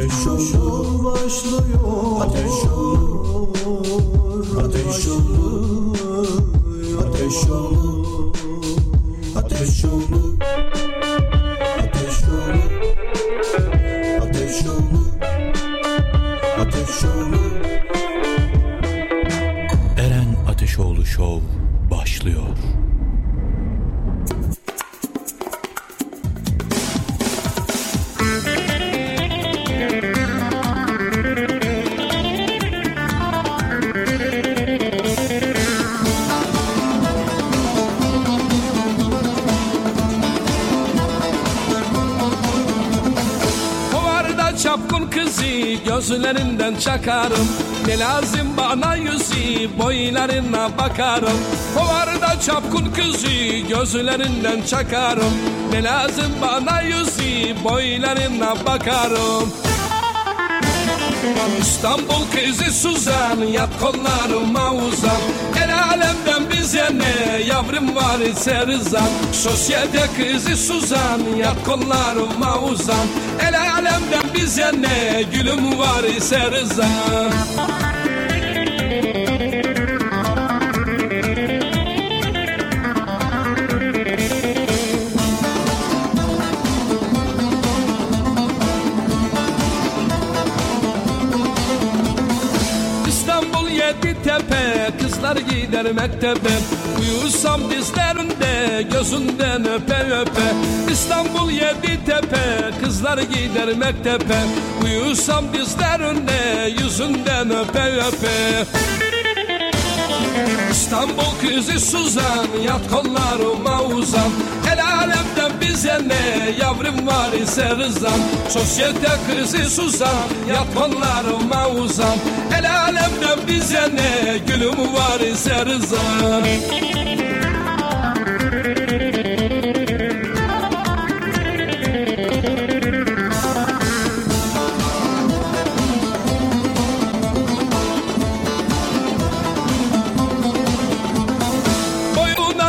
Ateş olur başlıyor. Ateş olur Ateş olur Ateş olur boylarına bakarım. Kovarda çapkın kızı gözlerinden çakarım. Ne lazım bana yüzü boylarına bakarım. İstanbul kızı Suzan Yat kollarıma uzan. El alemden bize ne Yavrum var ise rızan Sosyete kızı Suzan Yat kollarıma uzan. El alemden bize ne Gülüm var ise rızan mektebe. Uyusam dizlerinde Gözünden öpe öpe. İstanbul yedi tepe Kızlar gider mektebe Uyusam dizlerinde Yüzünden öpe öpe. İstanbul kızı Suzan Yat kollarıma uzan. El alemden bize ne Yavrum var ise rızan. Sosyete kızı Suzan Yat kollarıma uzan alemden bize ne? Gülüm var ise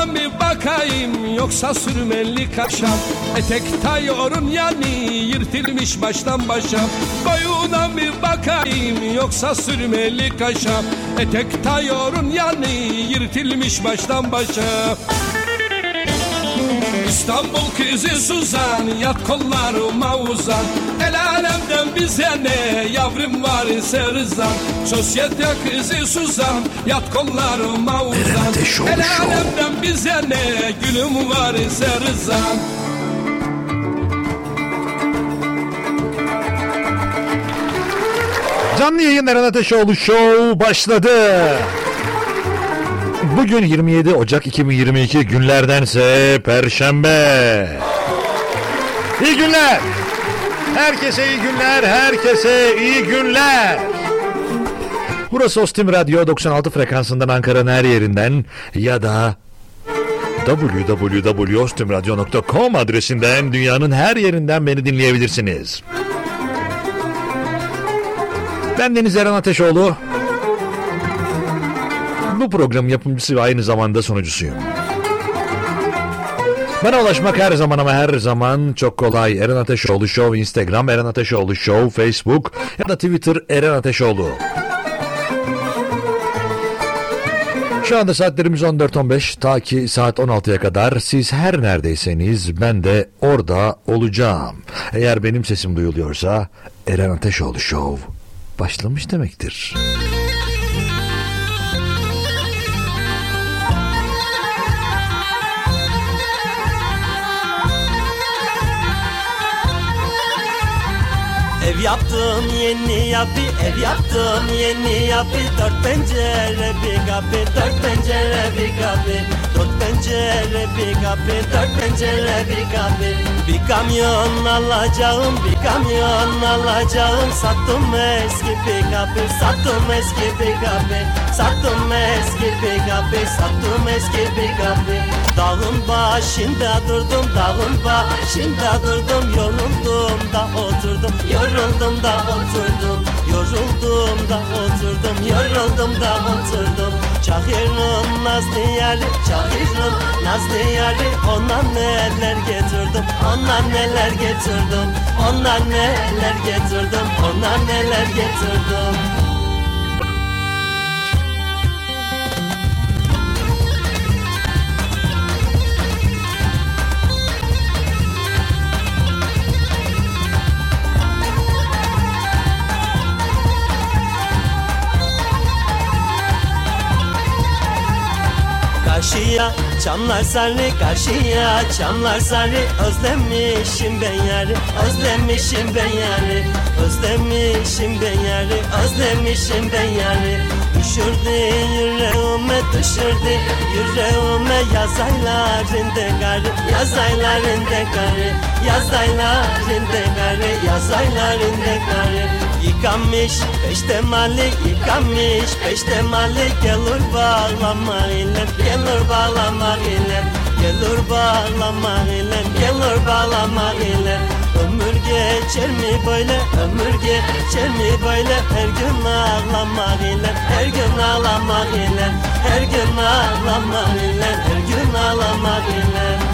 mı bakayım yoksa sürmeli kaşam Etek tayorun yani yırtılmış baştan başa. Boyuna mı bakayım yoksa sürmeli kaşam Etek tayorun yani yırtılmış baştan başa. İstanbul kızı Suzan Yat kollarıma uzan. El alemden bize ne Yavrum var ise rızan. Sosyete kızı Suzan Yat kollarıma uzan. El alemden bize ne Gülüm var ise rızan Canlı yayın Eren Ateşoğlu Show başladı. Bugün 27 Ocak 2022 günlerdense Perşembe. İyi günler. Herkese iyi günler, herkese iyi günler. Burası Ostim Radyo 96 frekansından Ankara'nın her yerinden ya da www.ostimradyo.com adresinden dünyanın her yerinden beni dinleyebilirsiniz. Ben Deniz Eren Ateşoğlu. Bu program yapımcısı ve aynı zamanda sunucusuyum. Bana ulaşmak her zaman ama her zaman çok kolay. Eren Ateşoğlu Show Instagram, Eren Ateşoğlu Show Facebook ya da Twitter Eren Ateşoğlu. Şu anda saatlerimiz 14.15 ta ki saat 16'ya kadar siz her neredeyseniz ben de orada olacağım. Eğer benim sesim duyuluyorsa Eren Ateşoğlu Show başlamış demektir. Ev yaptım yeni yapı ev yaptım yeni yapı. Dört pencere bir kapı dört pencere bir kapı. Dört pencere bir kapı dört pencere bir kapı. Bir kamyon alacağım bir kamyon alacağım. Sattım eski bir kapı sattım eski bir kapı. Sattım eski bir kapı sattım eski bir kapı. Dağın başında durdum dağın başında durdum. Yoruldum da oturdum yoruldum da oturdum Yoruldum da oturdum yoruldum da oturdum. Çahir'in nazlı yari Çahir'in nazlı yari Ona neler getirdim Ondan neler getirdim Ondan neler getirdim Ondan neler getirdim Karşıya. Çamlar sarı karşıya. Çamlar sarı Özlemişim ben yarı. Özlemişim ben yarı. Özlemişim ben yarı. Özlemişim ben yarı. Düşürdü yüreğime düşürdü yüreğime. Yaz aylarında karı yaz aylarında karı Yaz aylarında karı yaz aylarında karı Yıkanmış peşte mali yıkanmış peşte mali Gelir bağlama ile gelir bağlama ile Gelir bağlama ile gelir bağlama ile. Ömür geçer mi böyle ömür geçer mi böyle? Her gün ağlamak ile her gün ağlamak ile Her gün ağlamak ile her gün ağlamak ile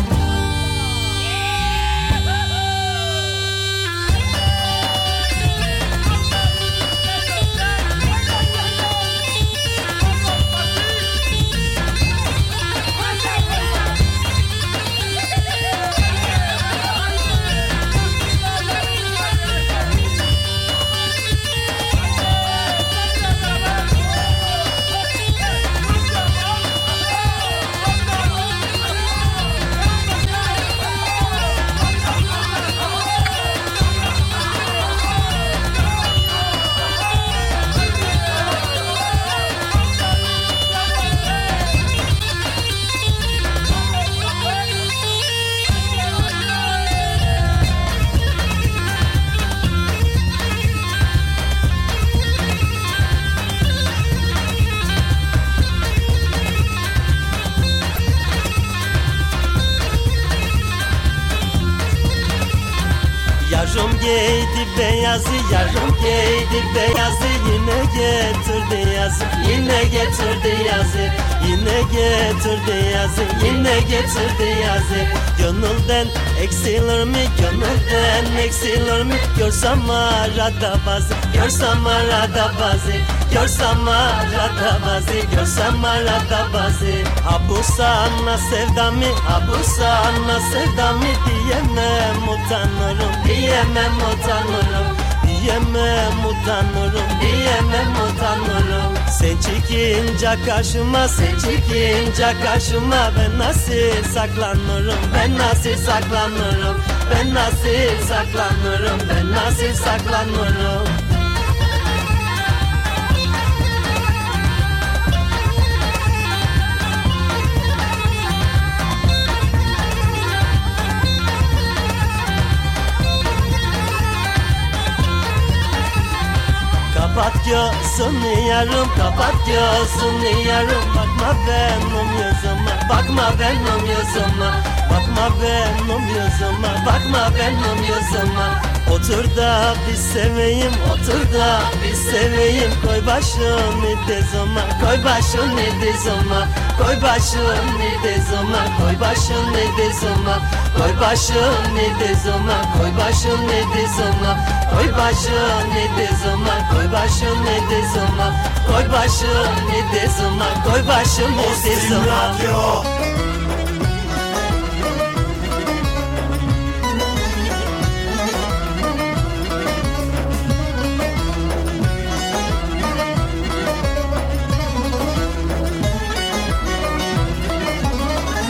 Yine getirdi yazı, yine getirdi yazı. Gönülden eksilir mi, gönülden eksilir mi? Görsem arada bazı, görsem arada bazı. Görsem arada bazı, görsem arada bazı. Ha bu sana sevdamı, ha bu sana sevdamı Diyemem utanırım, diyemem utanırım Diyemem utanırım, diyemem utanırım. Sen çıkınca karşıma, sen çıkınca karşıma. Ben nasıl saklanırım, ben nasıl saklanırım? Ben nasıl saklanırım, ben nasıl saklanırım gözünü yarım? Kapat gözünü yarım? Bakma benim yüzüme bakma benim yüzüme Bakma benim yüzüme bakma benim yüzüme Otur da bir seveyim otur da bir seveyim. Koy başını dizime koy başını dizime. Koy başını dizime koy başını dizime Koy başını dizime koy başını dizime Koy başını dizime koy başını dizime Koy başını dizime koy başını dizime Radyo.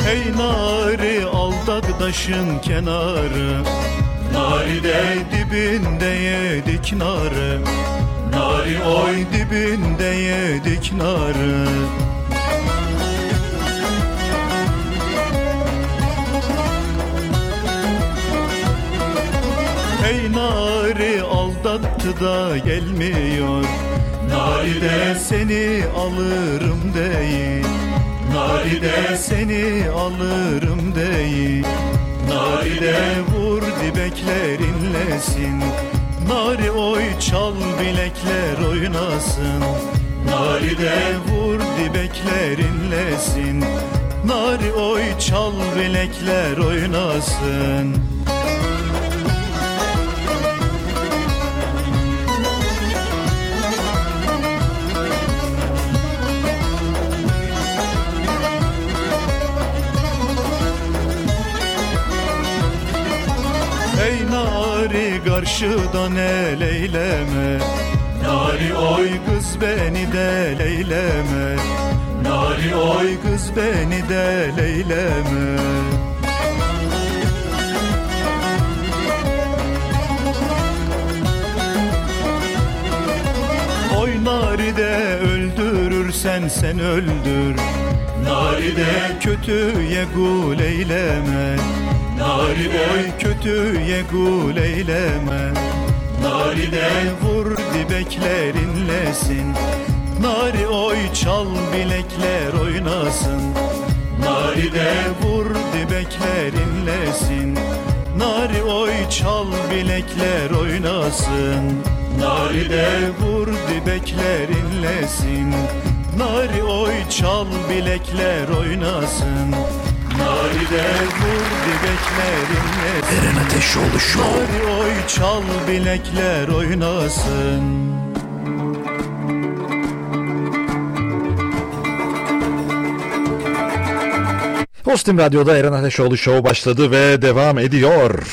Hey nari aldak taşın kenarı. Nari de dibinde yedik narı. Nari oy dibinde yedik narı. Hey nari aldattı da gelmiyor. Nari de seni alırım değil Nari de seni alırım değil. Nari de vur dibeklerinlesin Nari oy çal bilekler oynasın. Nari de vur dibeklerinlesin Nari oy çal bilekler oynasın karşıdan el eyleme. Nari oy kız beni de leyleme Nari oy kız beni de leyleme Oy naride öldürürsen sen öldür. Naride kötüye gul eyleme Nari oy kötüye gul eyleme. Naride vur dibekler inlesin Nari oy çal bilekler oynasın. Naride vur dibekler inlesin Nari oy çal bilekler oynasın. Naride vur dibekler inlesin Nari oy çal bilekler oynasın Eren Ateşoğlu Show. Oy çal bilekler oynasın Ostim Radyo'da Eren Ateşoğlu Show başladı ve devam ediyor.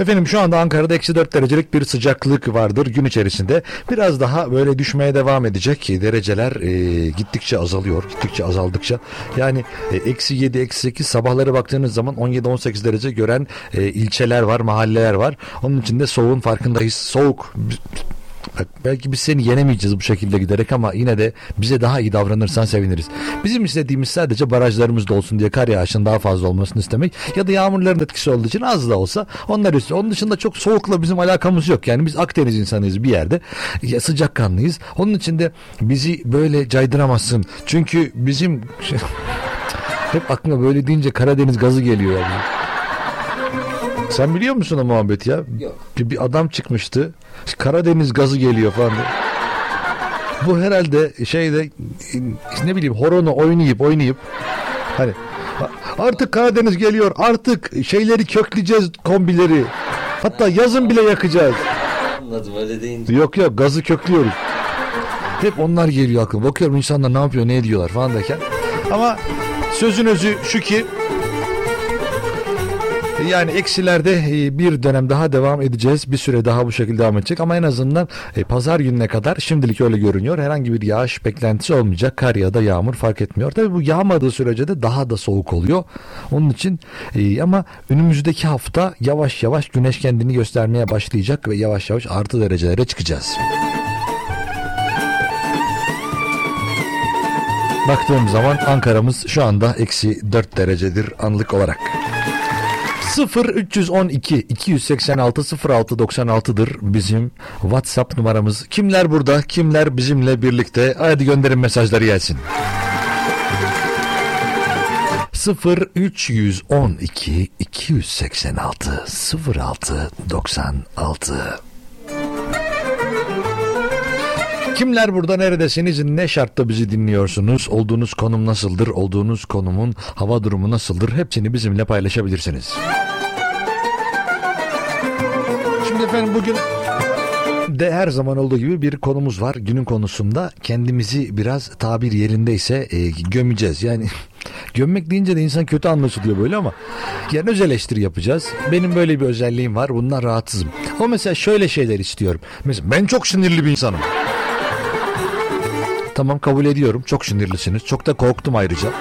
Efendim şu anda Ankara'da eksi 4 derecelik bir sıcaklık vardır gün içerisinde. Biraz daha böyle düşmeye devam edecek. Dereceler e, gittikçe azalıyor. Gittikçe azaldıkça. Yani e, eksi 7, eksi 8 sabahları baktığınız zaman 17-18 derece gören e, ilçeler var, mahalleler var. Onun için de soğuğun farkındayız. Soğuk. Bak, belki biz seni yenemeyeceğiz bu şekilde giderek ama yine de bize daha iyi davranırsan seviniriz. Bizim istediğimiz sadece barajlarımız dolsun diye kar yağışının daha fazla olmasını istemek ya da yağmurların etkisi olduğu için az da olsa onlar üstü. Onun dışında çok soğukla bizim alakamız yok. Yani biz Akdeniz insanıyız bir yerde. Ya sıcakkanlıyız. Onun için de bizi böyle caydıramazsın. Çünkü bizim hep aklıma böyle deyince Karadeniz gazı geliyor yani. Sen biliyor musun o muhabbeti ya? Yok. Bir, bir adam çıkmıştı. Karadeniz gazı geliyor falan. diye. Bu herhalde şeyde ne bileyim horonu oynayıp oynayıp hani artık Karadeniz geliyor artık şeyleri kökleyeceğiz kombileri. Hatta yazın bile yakacağız. Anladım öyle deyince. Yok yok gazı köklüyoruz. Hep onlar geliyor aklıma. Bakıyorum insanlar ne yapıyor ne ediyorlar falan derken. Ama sözün özü şu ki yani eksilerde e, bir dönem daha devam edeceğiz. Bir süre daha bu şekilde devam edecek ama en azından e, pazar gününe kadar şimdilik öyle görünüyor. Herhangi bir yağış beklentisi olmayacak. Kar ya da yağmur fark etmiyor. Tabii bu yağmadığı sürece de daha da soğuk oluyor. Onun için e, ama önümüzdeki hafta yavaş yavaş güneş kendini göstermeye başlayacak ve yavaş yavaş artı derecelere çıkacağız. Baktığım zaman Ankara'mız şu anda eksi 4 derecedir anlık olarak. 0 312 286 06 96'dır bizim WhatsApp numaramız. Kimler burada? Kimler bizimle birlikte? Hadi gönderin mesajları gelsin. 0 312 286 06 96 Kimler burada neredesiniz? Ne şartta bizi dinliyorsunuz? Olduğunuz konum nasıldır? Olduğunuz konumun hava durumu nasıldır? Hepsini bizimle paylaşabilirsiniz. Şimdi efendim bugün de her zaman olduğu gibi bir konumuz var. Günün konusunda kendimizi biraz tabir yerindeyse e, gömeceğiz. Yani gömmek deyince de insan kötü anlaşılıyor böyle ama yani öz eleştiri yapacağız. Benim böyle bir özelliğim var. Bundan rahatsızım. O mesela şöyle şeyler istiyorum. Mesela ben çok sinirli bir insanım. Tamam kabul ediyorum. Çok sinirlisiniz. Çok da korktum ayrıca.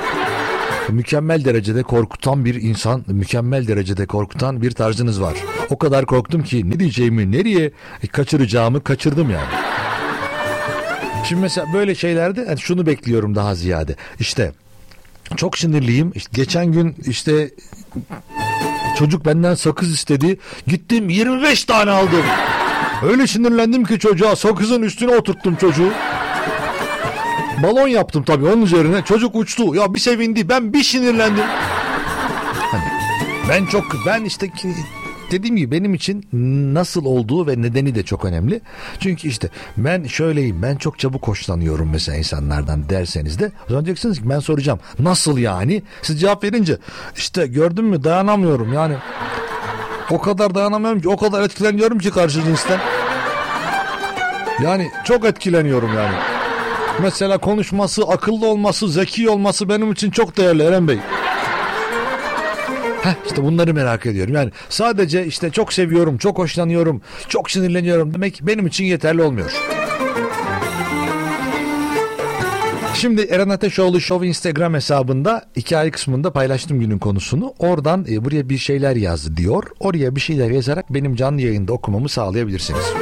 Mükemmel derecede korkutan bir insan, mükemmel derecede korkutan bir tarzınız var. O kadar korktum ki ne diyeceğimi, nereye kaçıracağımı kaçırdım yani. Şimdi mesela böyle şeylerde yani şunu bekliyorum daha ziyade. İşte çok sinirliyim. İşte geçen gün işte çocuk benden sakız istedi. Gittim 25 tane aldım. Öyle sinirlendim ki çocuğa sakızın üstüne oturttum çocuğu. Balon yaptım tabii onun üzerine. Çocuk uçtu. Ya bir sevindi. Ben bir sinirlendim. Hani ben çok ben işte ki- dediğim gibi benim için nasıl olduğu ve nedeni de çok önemli. Çünkü işte ben şöyleyim. Ben çok çabuk hoşlanıyorum mesela insanlardan derseniz de. O zaman diyeceksiniz ki ben soracağım. Nasıl yani? Siz cevap verince işte gördün mü dayanamıyorum yani. O kadar dayanamıyorum ki o kadar etkileniyorum ki karşı cinsten. Yani çok etkileniyorum yani. Mesela konuşması, akıllı olması, zeki olması benim için çok değerli Eren Bey. Heh, işte bunları merak ediyorum. Yani sadece işte çok seviyorum, çok hoşlanıyorum, çok sinirleniyorum demek benim için yeterli olmuyor. Şimdi Eren Ateşoğlu Show Instagram hesabında hikaye kısmında paylaştım günün konusunu. Oradan e, buraya bir şeyler yazdı diyor. Oraya bir şeyler yazarak benim canlı yayında okumamı sağlayabilirsiniz.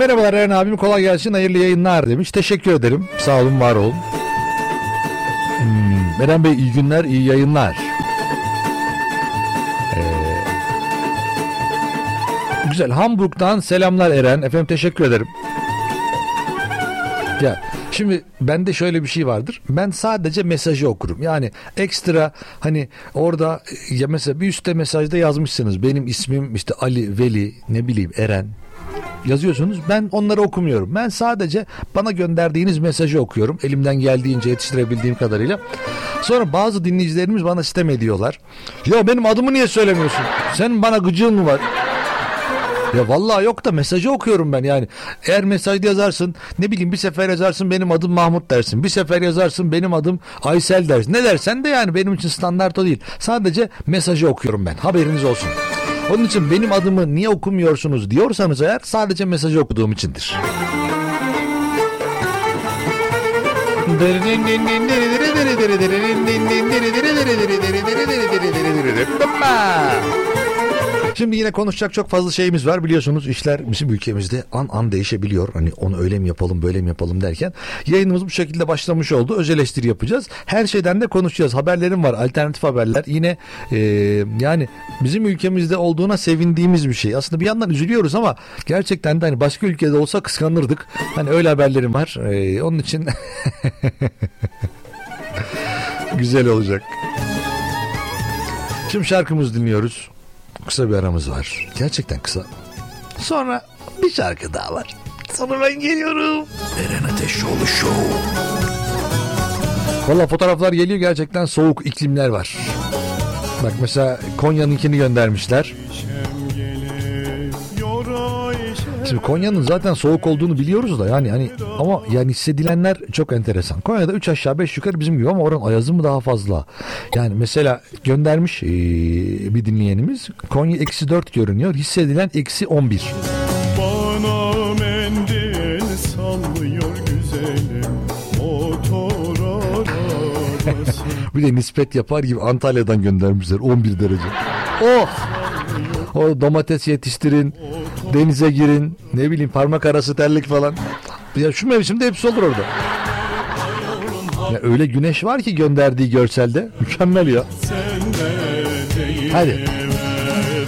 Merhabalar Eren abim kolay gelsin hayırlı yayınlar demiş. Teşekkür ederim. Sağ olun var olun. Hmm, Eren Bey iyi günler iyi yayınlar. Ee, güzel Hamburg'dan selamlar Eren. Efendim teşekkür ederim. Ya şimdi bende şöyle bir şey vardır. Ben sadece mesajı okurum. Yani ekstra hani orada ya mesela bir üstte mesajda yazmışsınız. Benim ismim işte Ali, Veli, ne bileyim Eren yazıyorsunuz. Ben onları okumuyorum. Ben sadece bana gönderdiğiniz mesajı okuyorum. Elimden geldiğince yetiştirebildiğim kadarıyla. Sonra bazı dinleyicilerimiz bana sistem ediyorlar. Ya benim adımı niye söylemiyorsun? Senin bana gıcığın mı var? Ya vallahi yok da mesajı okuyorum ben yani. Eğer mesajda yazarsın ne bileyim bir sefer yazarsın benim adım Mahmut dersin. Bir sefer yazarsın benim adım Aysel dersin. Ne dersen de yani benim için standart o değil. Sadece mesajı okuyorum ben. Haberiniz olsun. Onun için benim adımı niye okumuyorsunuz diyorsanız eğer sadece mesajı okuduğum içindir. Şimdi yine konuşacak çok fazla şeyimiz var. Biliyorsunuz işler bizim ülkemizde an an değişebiliyor. Hani onu öyle mi yapalım böyle mi yapalım derken yayınımız bu şekilde başlamış oldu. Öz eleştiri yapacağız. Her şeyden de konuşacağız. Haberlerim var. Alternatif haberler. Yine e, yani bizim ülkemizde olduğuna sevindiğimiz bir şey. Aslında bir yandan üzülüyoruz ama gerçekten de hani başka ülkede olsa kıskanırdık. Hani öyle haberlerim var. E, onun için güzel olacak. Şimdi şarkımızı dinliyoruz. Kısa bir aramız var. Gerçekten kısa. Sonra bir şarkı daha var. Sonra ben geliyorum. Eren Ateşoğlu Show. Valla fotoğraflar geliyor gerçekten soğuk iklimler var. Bak mesela Konya'nınkini göndermişler. Şimdi Konya'nın zaten soğuk olduğunu biliyoruz da yani hani ama yani hissedilenler çok enteresan. Konya'da 3 aşağı 5 yukarı bizim gibi ama oranın ayazı mı daha fazla? Yani mesela göndermiş ee, bir dinleyenimiz Konya eksi 4 görünüyor. Hissedilen eksi 11. Bana mendil sallıyor güzelim Motor Bir de nispet yapar gibi Antalya'dan göndermişler 11 derece. Oh! O domates yetiştirin, denize girin, ne bileyim parmak arası terlik falan. Ya şu mevsimde hepsi olur orada. Ya öyle güneş var ki gönderdiği görselde. Mükemmel ya. Hadi.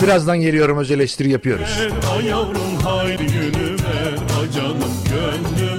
Birazdan geliyorum öz eleştiri yapıyoruz. Ay yavrum haydi günü Ay canım gönlüm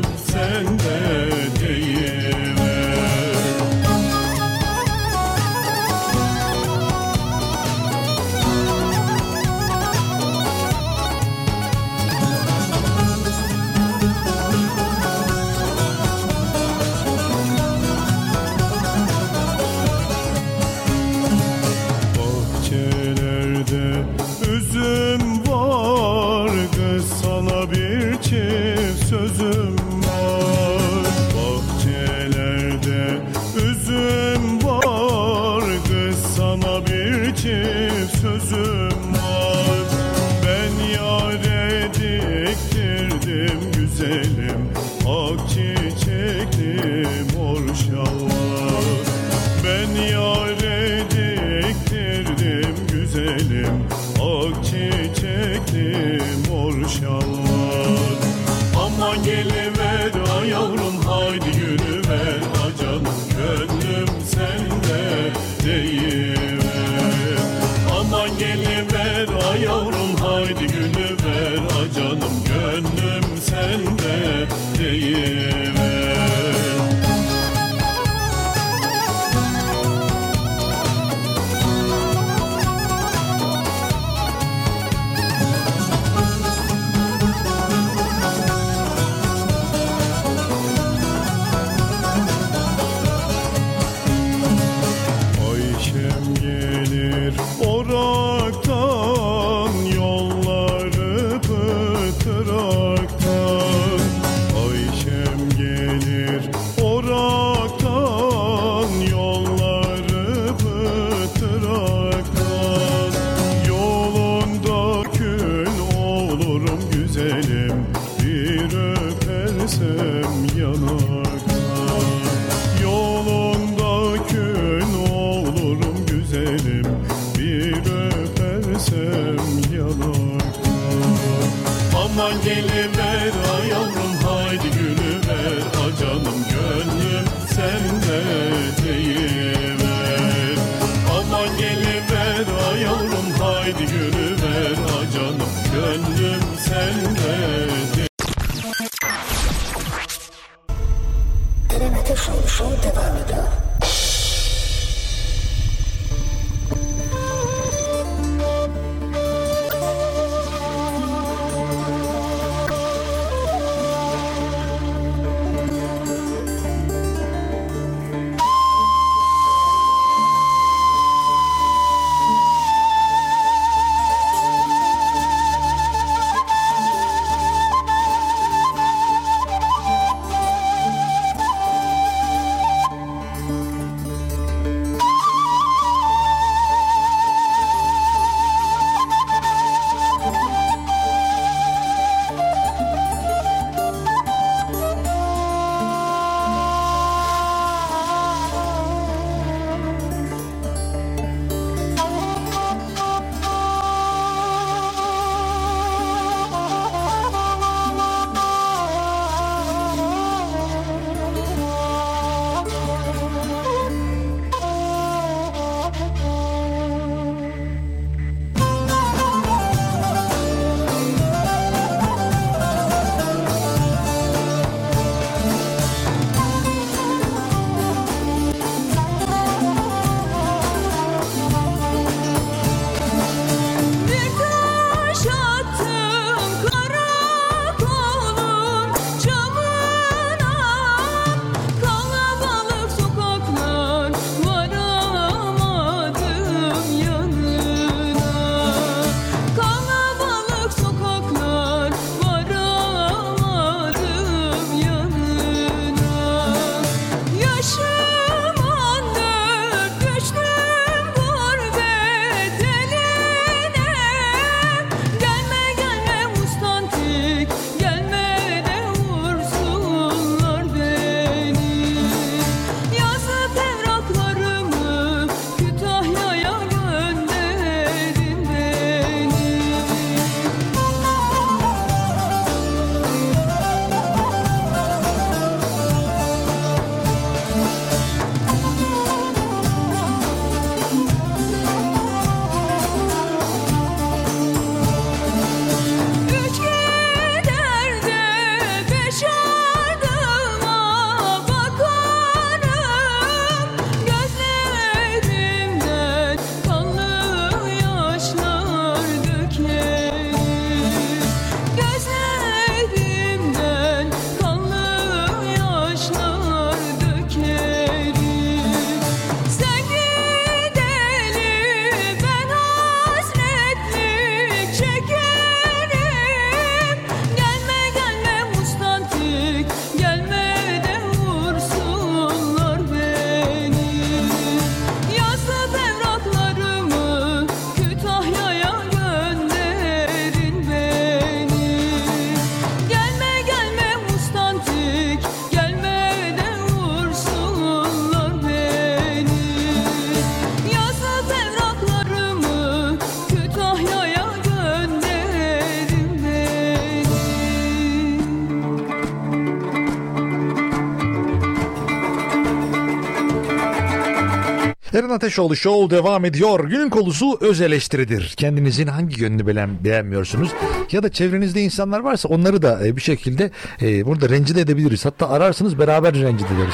Ateşoğlu Show devam ediyor. Günün konusu öz eleştiridir. Kendinizin hangi yönünü beğen- beğenmiyorsunuz ya da çevrenizde insanlar varsa onları da e, bir şekilde e, burada rencide edebiliriz. Hatta ararsınız beraber rencide ederiz.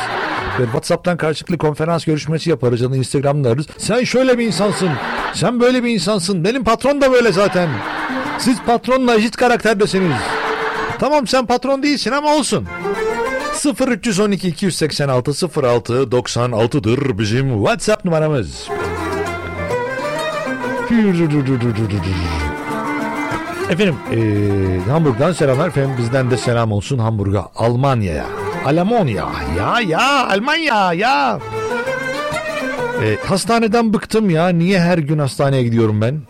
Ve WhatsApp'tan karşılıklı konferans görüşmesi yaparız ya da Instagram'da ararız. Sen şöyle bir insansın. Sen böyle bir insansın. Benim patron da böyle zaten. Siz patronla eşit karakterdesiniz. Tamam sen patron değilsin ama olsun. 0312 286 06 96'dır bizim WhatsApp numaramız. Efendim eee, Hamburg'dan selamlar. Efendim bizden de selam olsun Hamburg'a Almanya'ya Alamonya ya ya Almanya ya. E, hastaneden bıktım ya. Niye her gün hastaneye gidiyorum ben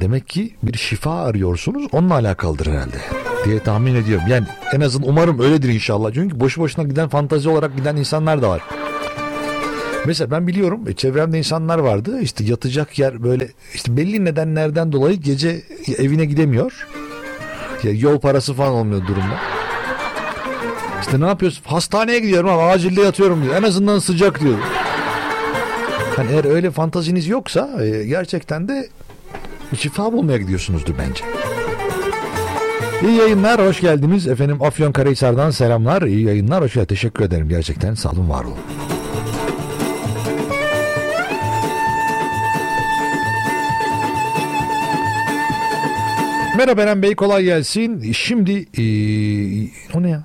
demek ki bir şifa arıyorsunuz onunla alakalıdır herhalde diye tahmin ediyorum yani en azından umarım öyledir inşallah çünkü boşu boşuna giden fantazi olarak giden insanlar da var Mesela ben biliyorum e, çevremde insanlar vardı işte yatacak yer böyle işte belli nedenlerden dolayı gece evine gidemiyor. Ya yol parası falan olmuyor durumda. İşte ne yapıyorsun? Hastaneye gidiyorum ama acilde yatıyorum diyor. En azından sıcak diyor. Hani eğer öyle fantaziniz yoksa e, gerçekten de şifa bulmaya gidiyorsunuzdur bence. İyi yayınlar, hoş geldiniz. Efendim Afyonkarahisar'dan selamlar. İyi yayınlar, hoş geldiniz. Teşekkür ederim gerçekten. Sağ olun, var olun. Merhaba Eren Bey, kolay gelsin. Şimdi, eee, o ne ya?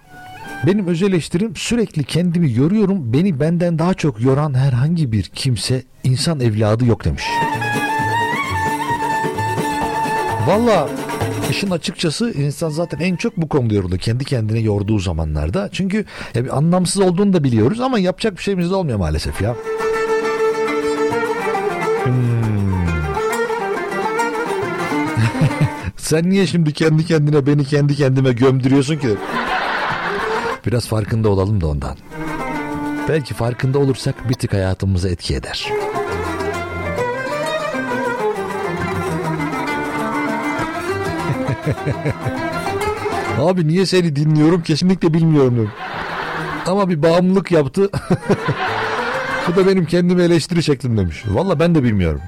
Benim öz eleştirim sürekli kendimi yoruyorum. Beni benden daha çok yoran herhangi bir kimse insan evladı yok demiş. Valla işin açıkçası insan zaten en çok bu konuda yoruldu. Kendi kendine yorduğu zamanlarda. Çünkü ya anlamsız olduğunu da biliyoruz ama yapacak bir şeyimiz de olmuyor maalesef ya. Hmm. Sen niye şimdi kendi kendine beni kendi kendime gömdürüyorsun ki? Biraz farkında olalım da ondan. Belki farkında olursak bir tık hayatımıza etki eder. Abi niye seni dinliyorum kesinlikle bilmiyorum diyorum. Ama bir bağımlılık yaptı. Bu da benim kendimi eleştiri şeklim demiş. Valla ben de bilmiyorum.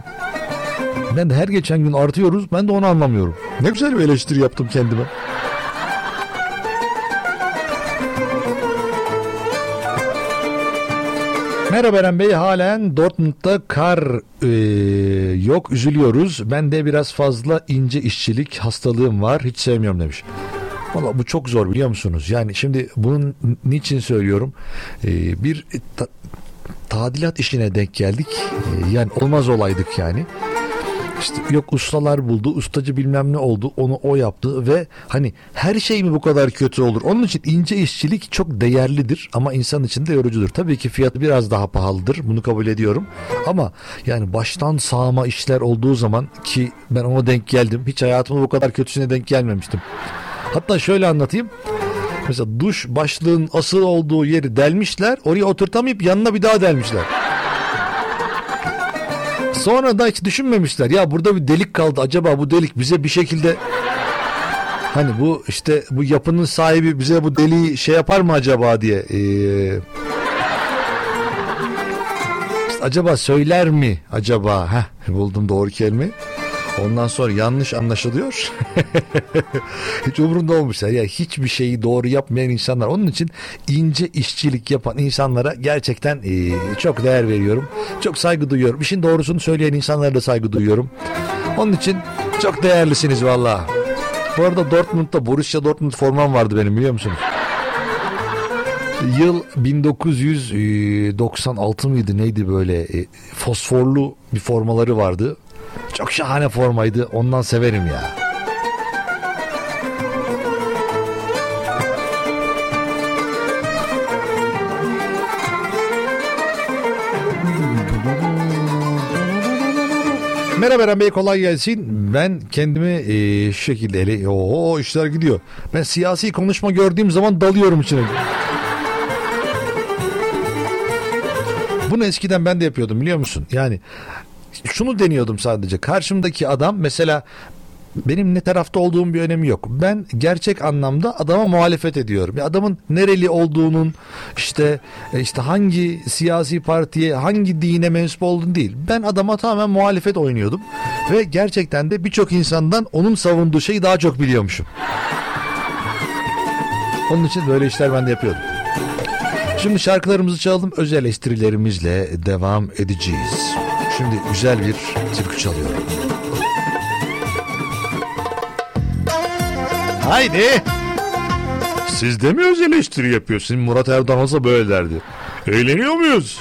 Ben de her geçen gün artıyoruz ben de onu anlamıyorum. Ne güzel bir eleştiri yaptım kendime. Merhaba Eren Bey halen Dortmund'da kar e, yok üzülüyoruz. Ben de biraz fazla ince işçilik hastalığım var hiç sevmiyorum demiş. Valla bu çok zor biliyor musunuz? Yani şimdi bunun niçin söylüyorum? E, bir ta- tadilat işine denk geldik. E, yani olmaz olaydık yani. İşte yok ustalar buldu, ustacı bilmem ne oldu, onu o yaptı ve hani her şey mi bu kadar kötü olur? Onun için ince işçilik çok değerlidir ama insan için de yorucudur. Tabii ki fiyatı biraz daha pahalıdır, bunu kabul ediyorum. Ama yani baştan sağma işler olduğu zaman ki ben ona denk geldim. Hiç hayatımda bu kadar kötüsüne denk gelmemiştim. Hatta şöyle anlatayım. Mesela duş başlığın asıl olduğu yeri delmişler, oraya oturtamayıp yanına bir daha delmişler. Sonra da hiç düşünmemişler. Ya burada bir delik kaldı. Acaba bu delik bize bir şekilde hani bu işte bu yapının sahibi bize bu deliği şey yapar mı acaba diye. Ee, işte acaba söyler mi acaba? Heh, buldum doğru kelime. Ondan sonra yanlış anlaşılıyor. Hiç umurunda olmuşlar. Ya hiçbir şeyi doğru yapmayan insanlar. Onun için ince işçilik yapan insanlara gerçekten e, çok değer veriyorum. Çok saygı duyuyorum. İşin doğrusunu söyleyen insanlara da saygı duyuyorum. Onun için çok değerlisiniz valla. Bu arada Dortmund'da Borussia Dortmund formam vardı benim biliyor musunuz? Yıl 1996 mıydı neydi böyle e, fosforlu bir formaları vardı. Çok şahane formaydı. Ondan severim ya. Merhaba Eren Bey kolay gelsin. Ben kendimi e, şu şekilde ele... Oo işler gidiyor. Ben siyasi konuşma gördüğüm zaman dalıyorum içine. Bunu eskiden ben de yapıyordum biliyor musun? Yani şunu deniyordum sadece. Karşımdaki adam mesela benim ne tarafta olduğum bir önemi yok. Ben gerçek anlamda adama muhalefet ediyorum. Ya adamın nereli olduğunun işte e, işte hangi siyasi partiye, hangi dine mensup olduğunu değil. Ben adama tamamen muhalefet oynuyordum ve gerçekten de birçok insandan onun savunduğu şeyi daha çok biliyormuşum. Onun için böyle işler ben de yapıyordum. Şimdi şarkılarımızı çalalım, öz eleştirilerimizle devam edeceğiz. Şimdi güzel bir türkü çalıyorum. Haydi. Siz de mi öz eleştiri yapıyorsun? Murat Erdoğan olsa böyle derdi. Eğleniyor muyuz?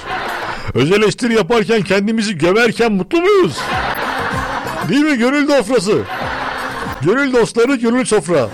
Öz eleştiri yaparken kendimizi gömerken mutlu muyuz? Değil mi gönül dofrası? Gönül dostları gönül sofra.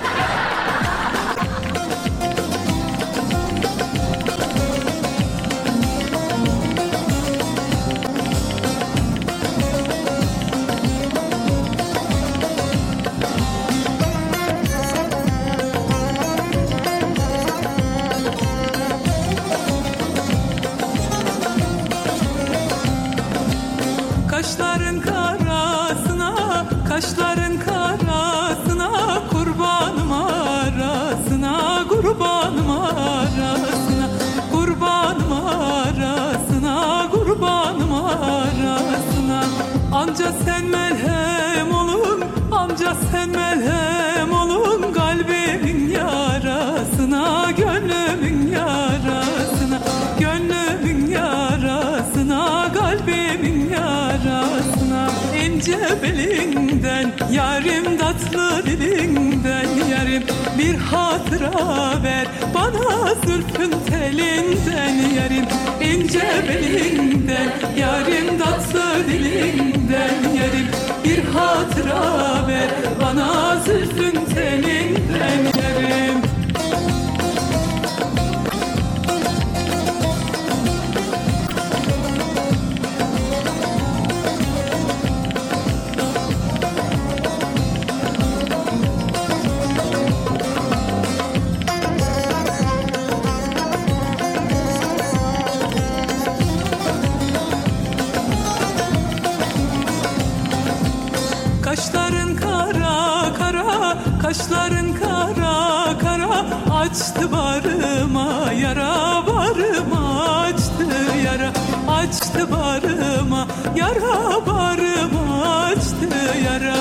Barıma yara, barıma açtı yara Açtı barıma yara, barıma açtı yara.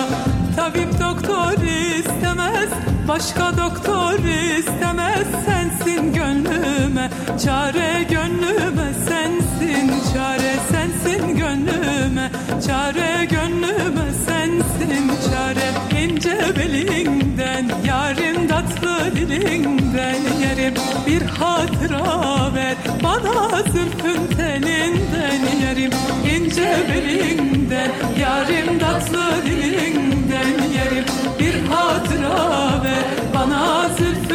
Tabip doktor istemez, başka doktor istemez Sensin gönlüme, çare gönlüme sensin Çare sensin gönlüme, çare gönlüme sensin Çare ince belinden, yarim tatlı dilinden Yarim bir hatıra ver, bana zülfün telinden Yarim ince belinden, yarim tatlı dilinden Yarim bir hatıra ver, bana zülfün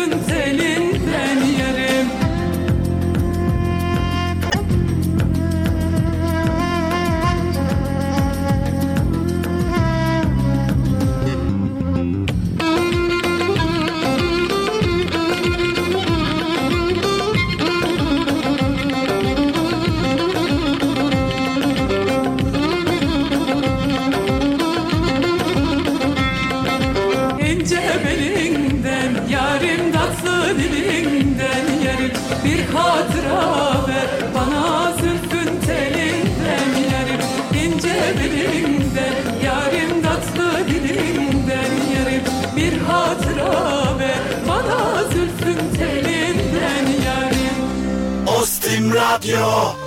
Ostim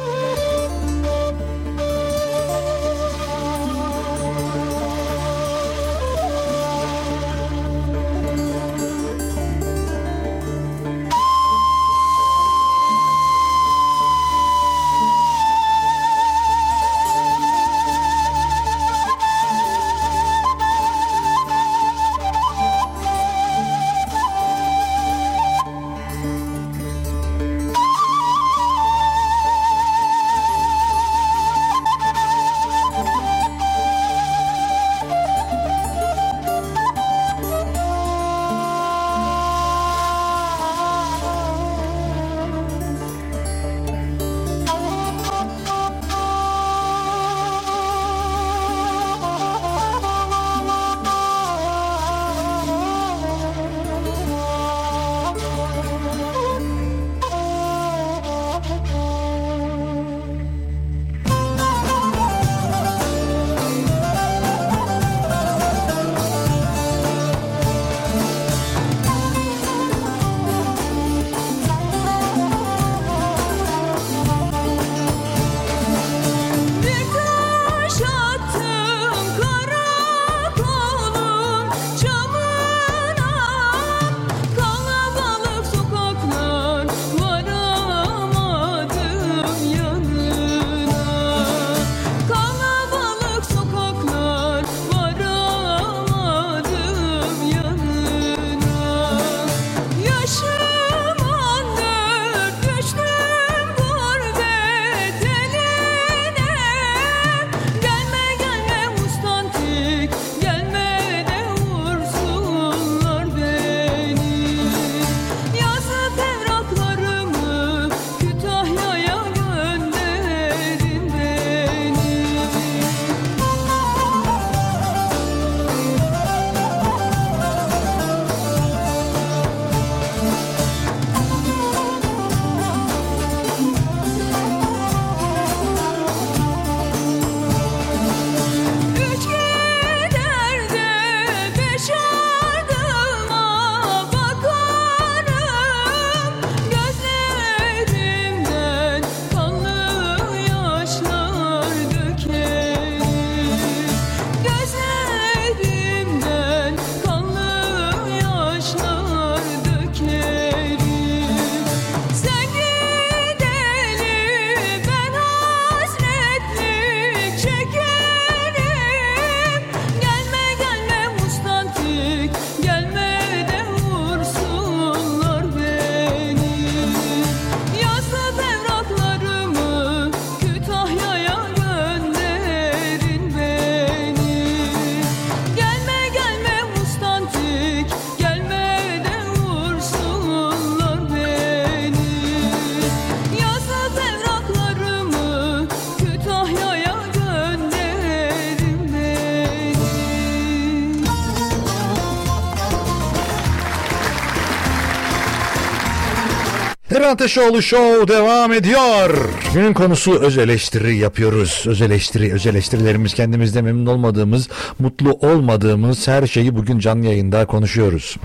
Eren Ateşoğlu Show devam ediyor. Günün konusu öz eleştiri yapıyoruz. Öz eleştiri, öz eleştirilerimiz kendimizde memnun olmadığımız, mutlu olmadığımız her şeyi bugün canlı yayında konuşuyoruz.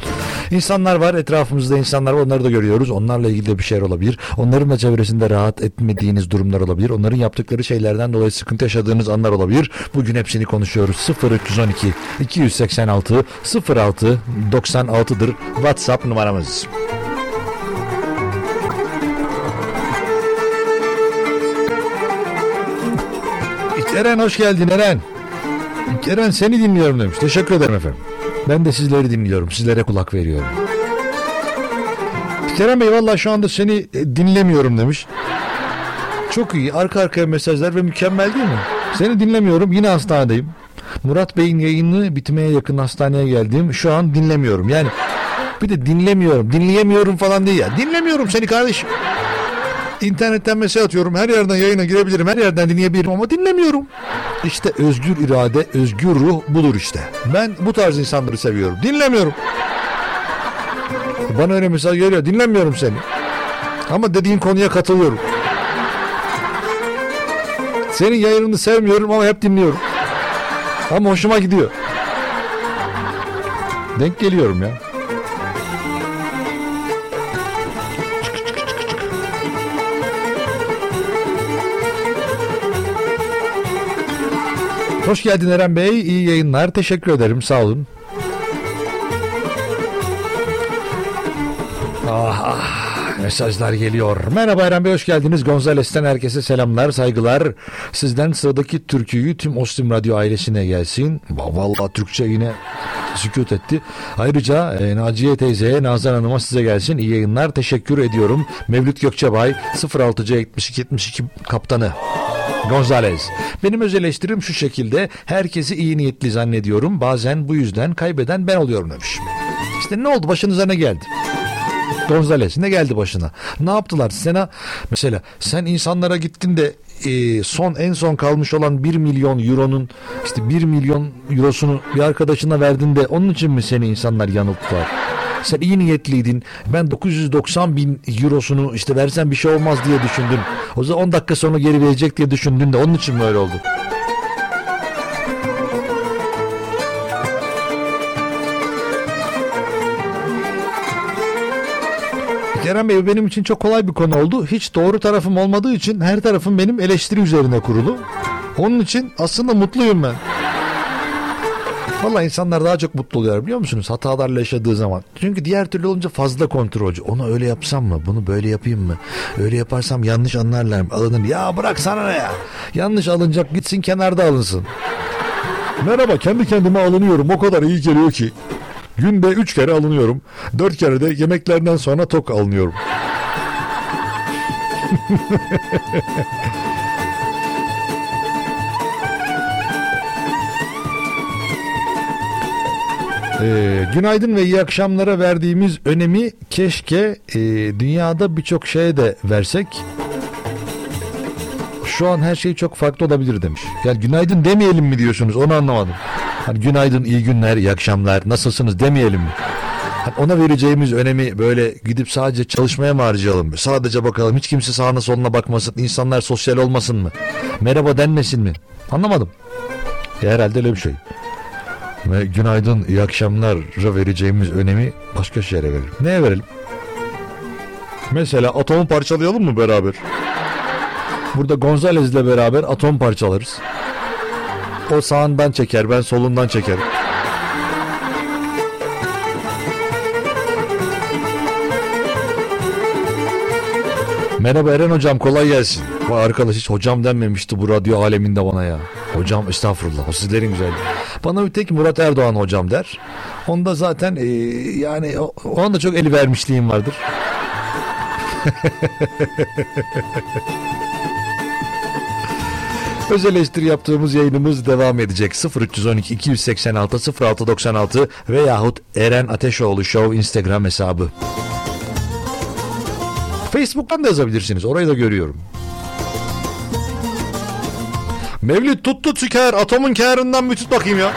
İnsanlar var, etrafımızda insanlar var, onları da görüyoruz. Onlarla ilgili de bir şeyler olabilir. Onların da çevresinde rahat etmediğiniz durumlar olabilir. Onların yaptıkları şeylerden dolayı sıkıntı yaşadığınız anlar olabilir. Bugün hepsini konuşuyoruz. 0312 286 06 96'dır WhatsApp numaramız. Eren hoş geldin Eren. Eren seni dinliyorum demiş. Teşekkür ederim efendim. Ben de sizleri dinliyorum. Sizlere kulak veriyorum. Kerem Bey valla şu anda seni e, dinlemiyorum demiş. Çok iyi. Arka arkaya mesajlar ve mükemmel değil mi? Seni dinlemiyorum. Yine hastanedeyim. Murat Bey'in yayını bitmeye yakın hastaneye geldim. Şu an dinlemiyorum. Yani bir de dinlemiyorum. Dinleyemiyorum falan değil ya. Dinlemiyorum seni kardeşim. İnternetten mesaj atıyorum. Her yerden yayına girebilirim. Her yerden dinleyebilirim ama dinlemiyorum. İşte özgür irade, özgür ruh budur işte. Ben bu tarz insanları seviyorum. Dinlemiyorum. Bana öyle mesaj geliyor. Dinlemiyorum seni. Ama dediğin konuya katılıyorum. Senin yayınını sevmiyorum ama hep dinliyorum. Ama hoşuma gidiyor. Denk geliyorum ya. Hoş geldin Eren Bey. İyi yayınlar. Teşekkür ederim. Sağ olun. Ah, ah, mesajlar geliyor. Merhaba Eren Bey hoş geldiniz. Gonzales'ten herkese selamlar, saygılar. Sizden sıradaki türküyü tüm Ostim Radyo ailesine gelsin. Vallahi Türkçe yine sükut etti. Ayrıca e, Naciye teyzeye, Nazan Hanım'a size gelsin. İyi yayınlar. Teşekkür ediyorum. Mevlüt Gökçebay 06C 72 72 kaptanı. Gonzales. Benim öz eleştirim şu şekilde. Herkesi iyi niyetli zannediyorum. Bazen bu yüzden kaybeden ben oluyorum demiş. İşte ne oldu başınıza ne geldi? Gonzales ne geldi başına? Ne yaptılar? Sana mesela sen insanlara gittin de e, son en son kalmış olan 1 milyon euronun işte 1 milyon eurosunu bir arkadaşına verdin de onun için mi seni insanlar yanılttılar? Sen iyi niyetliydin. Ben 990 bin eurosunu işte versen bir şey olmaz diye düşündüm. O zaman 10 dakika sonra geri verecek diye düşündün de onun için mi öyle oldu? Kerem Bey benim için çok kolay bir konu oldu. Hiç doğru tarafım olmadığı için her tarafım benim eleştiri üzerine kurulu. Onun için aslında mutluyum ben. Vallahi insanlar daha çok mutlu oluyor biliyor musunuz? Hatalarla yaşadığı zaman. Çünkü diğer türlü olunca fazla kontrolcü. Onu öyle yapsam mı? Bunu böyle yapayım mı? Öyle yaparsam yanlış anlarlar mı? Alınır. Ya bırak sana ne ya? Yanlış alınacak gitsin kenarda alınsın. Merhaba kendi kendime alınıyorum. O kadar iyi geliyor ki. Günde üç kere alınıyorum. Dört kere de yemeklerden sonra tok alınıyorum. Ee, günaydın ve iyi akşamlara verdiğimiz önemi keşke e, dünyada birçok şeye de versek. Şu an her şey çok farklı olabilir demiş. Yani günaydın demeyelim mi diyorsunuz onu anlamadım. Hani günaydın, iyi günler, iyi akşamlar, nasılsınız demeyelim mi? Hani ona vereceğimiz önemi böyle gidip sadece çalışmaya mı harcayalım? Sadece bakalım hiç kimse sağına soluna bakmasın, insanlar sosyal olmasın mı? Merhaba denmesin mi? Anlamadım. Herhalde öyle bir şey. Ve günaydın, iyi akşamlara vereceğimiz önemi başka şeylere verelim. Neye verelim? Mesela atomu parçalayalım mı beraber? Burada Gonzalez'le beraber atom parçalarız. O sağından çeker, ben solundan çekerim. Merhaba Eren hocam kolay gelsin. Vay arkadaş hiç hocam denmemişti bu radyo aleminde bana ya. Hocam estağfurullah o sizlerin güzelliği. Bana bir tek Murat Erdoğan hocam der. Onda zaten e, yani o, o anda çok eli vermişliğim vardır. Öz eleştiri yaptığımız yayınımız devam edecek. 0312 286 0696 veyahut Eren Ateşoğlu Show Instagram hesabı. Facebook'tan da yazabilirsiniz. Orayı da görüyorum. Mevlüt tuttu tüker. Atomun kârından bir tut bakayım ya.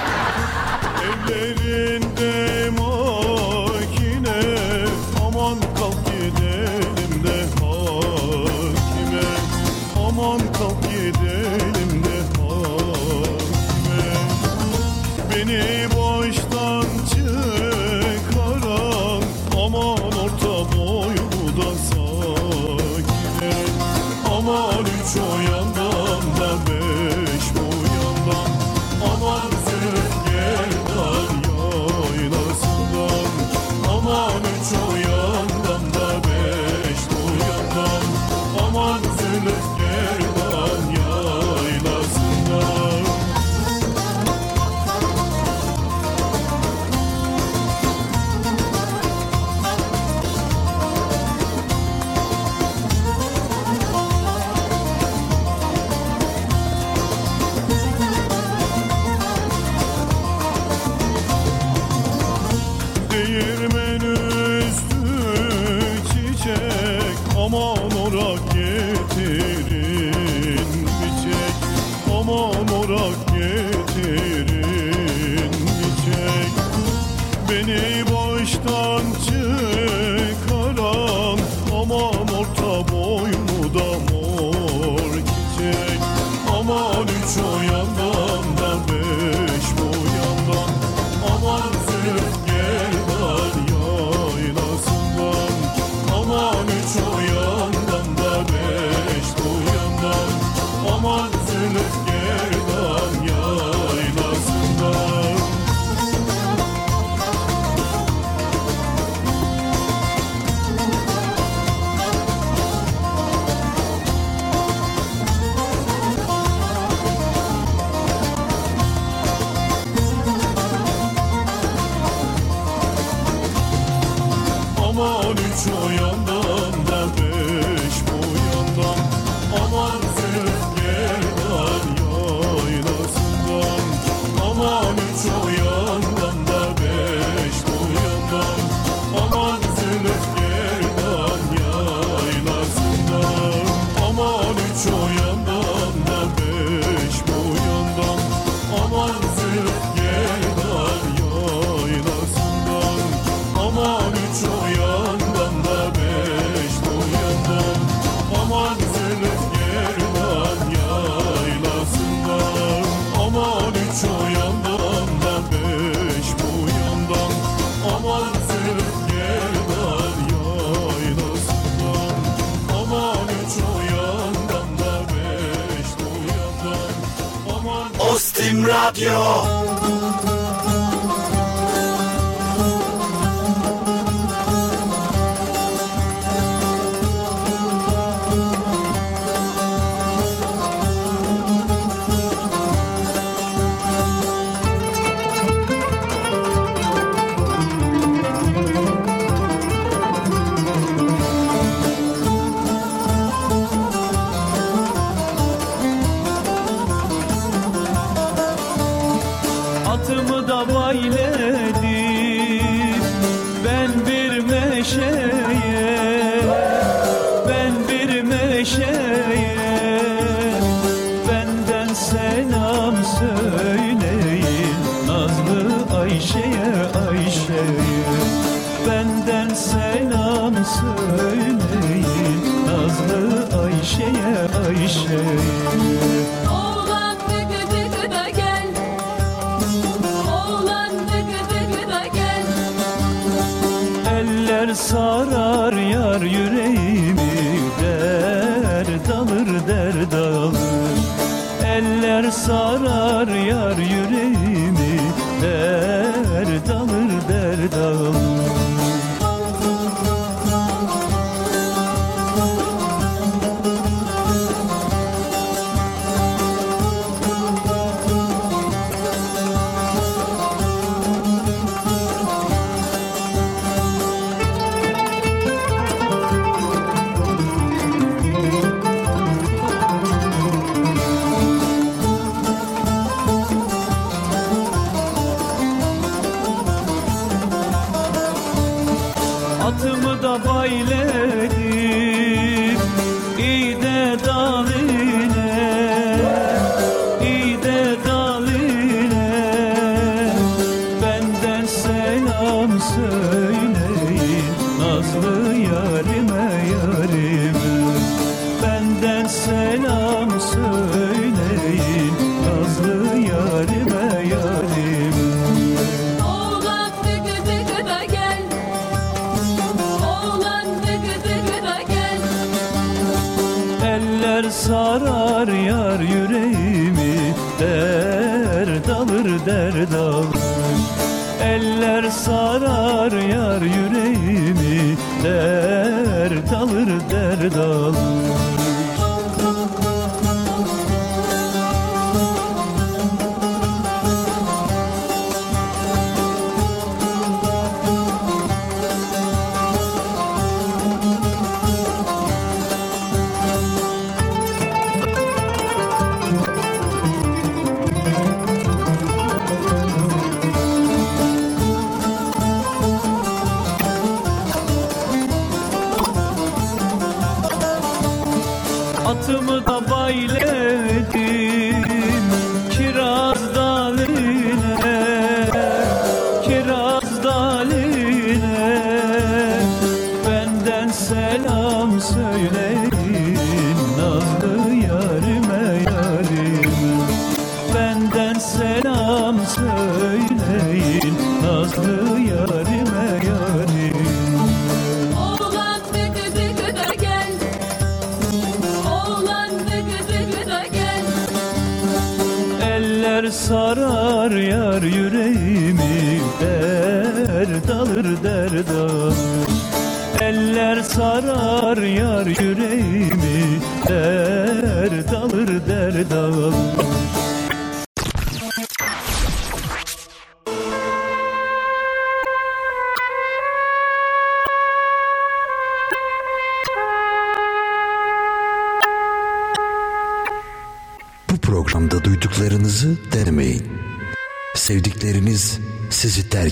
Ostim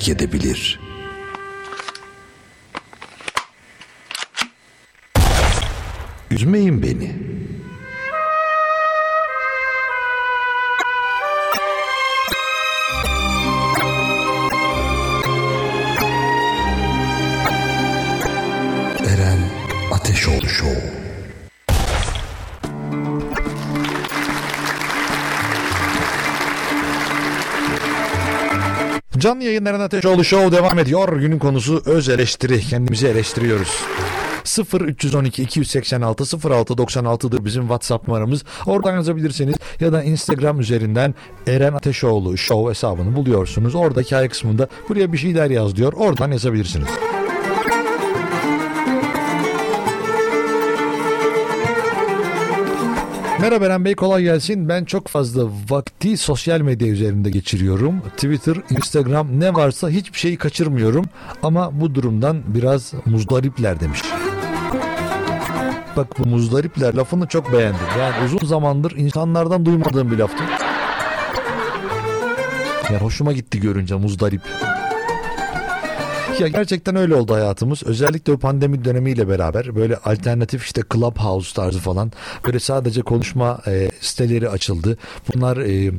terk edebilir. Yayınların Ateşoğlu Show devam ediyor. Günün konusu öz eleştiri. Kendimizi eleştiriyoruz. 0 312 286 06 96'dır bizim WhatsApp numaramız. Oradan yazabilirsiniz ya da Instagram üzerinden Eren Ateşoğlu Show hesabını buluyorsunuz. Orada hikaye kısmında buraya bir şeyler yaz diyor. Oradan yazabilirsiniz. Merhaba Eren Bey kolay gelsin. Ben çok fazla vakti sosyal medya üzerinde geçiriyorum. Twitter, Instagram ne varsa hiçbir şeyi kaçırmıyorum. Ama bu durumdan biraz muzdaripler demiş. Bak bu muzdaripler lafını çok beğendim. Yani uzun zamandır insanlardan duymadığım bir laftı. Yani hoşuma gitti görünce muzdarip. Ya gerçekten öyle oldu hayatımız. Özellikle o pandemi dönemiyle beraber böyle alternatif işte Clubhouse tarzı falan böyle sadece konuşma e, siteleri açıldı. Bunlar e,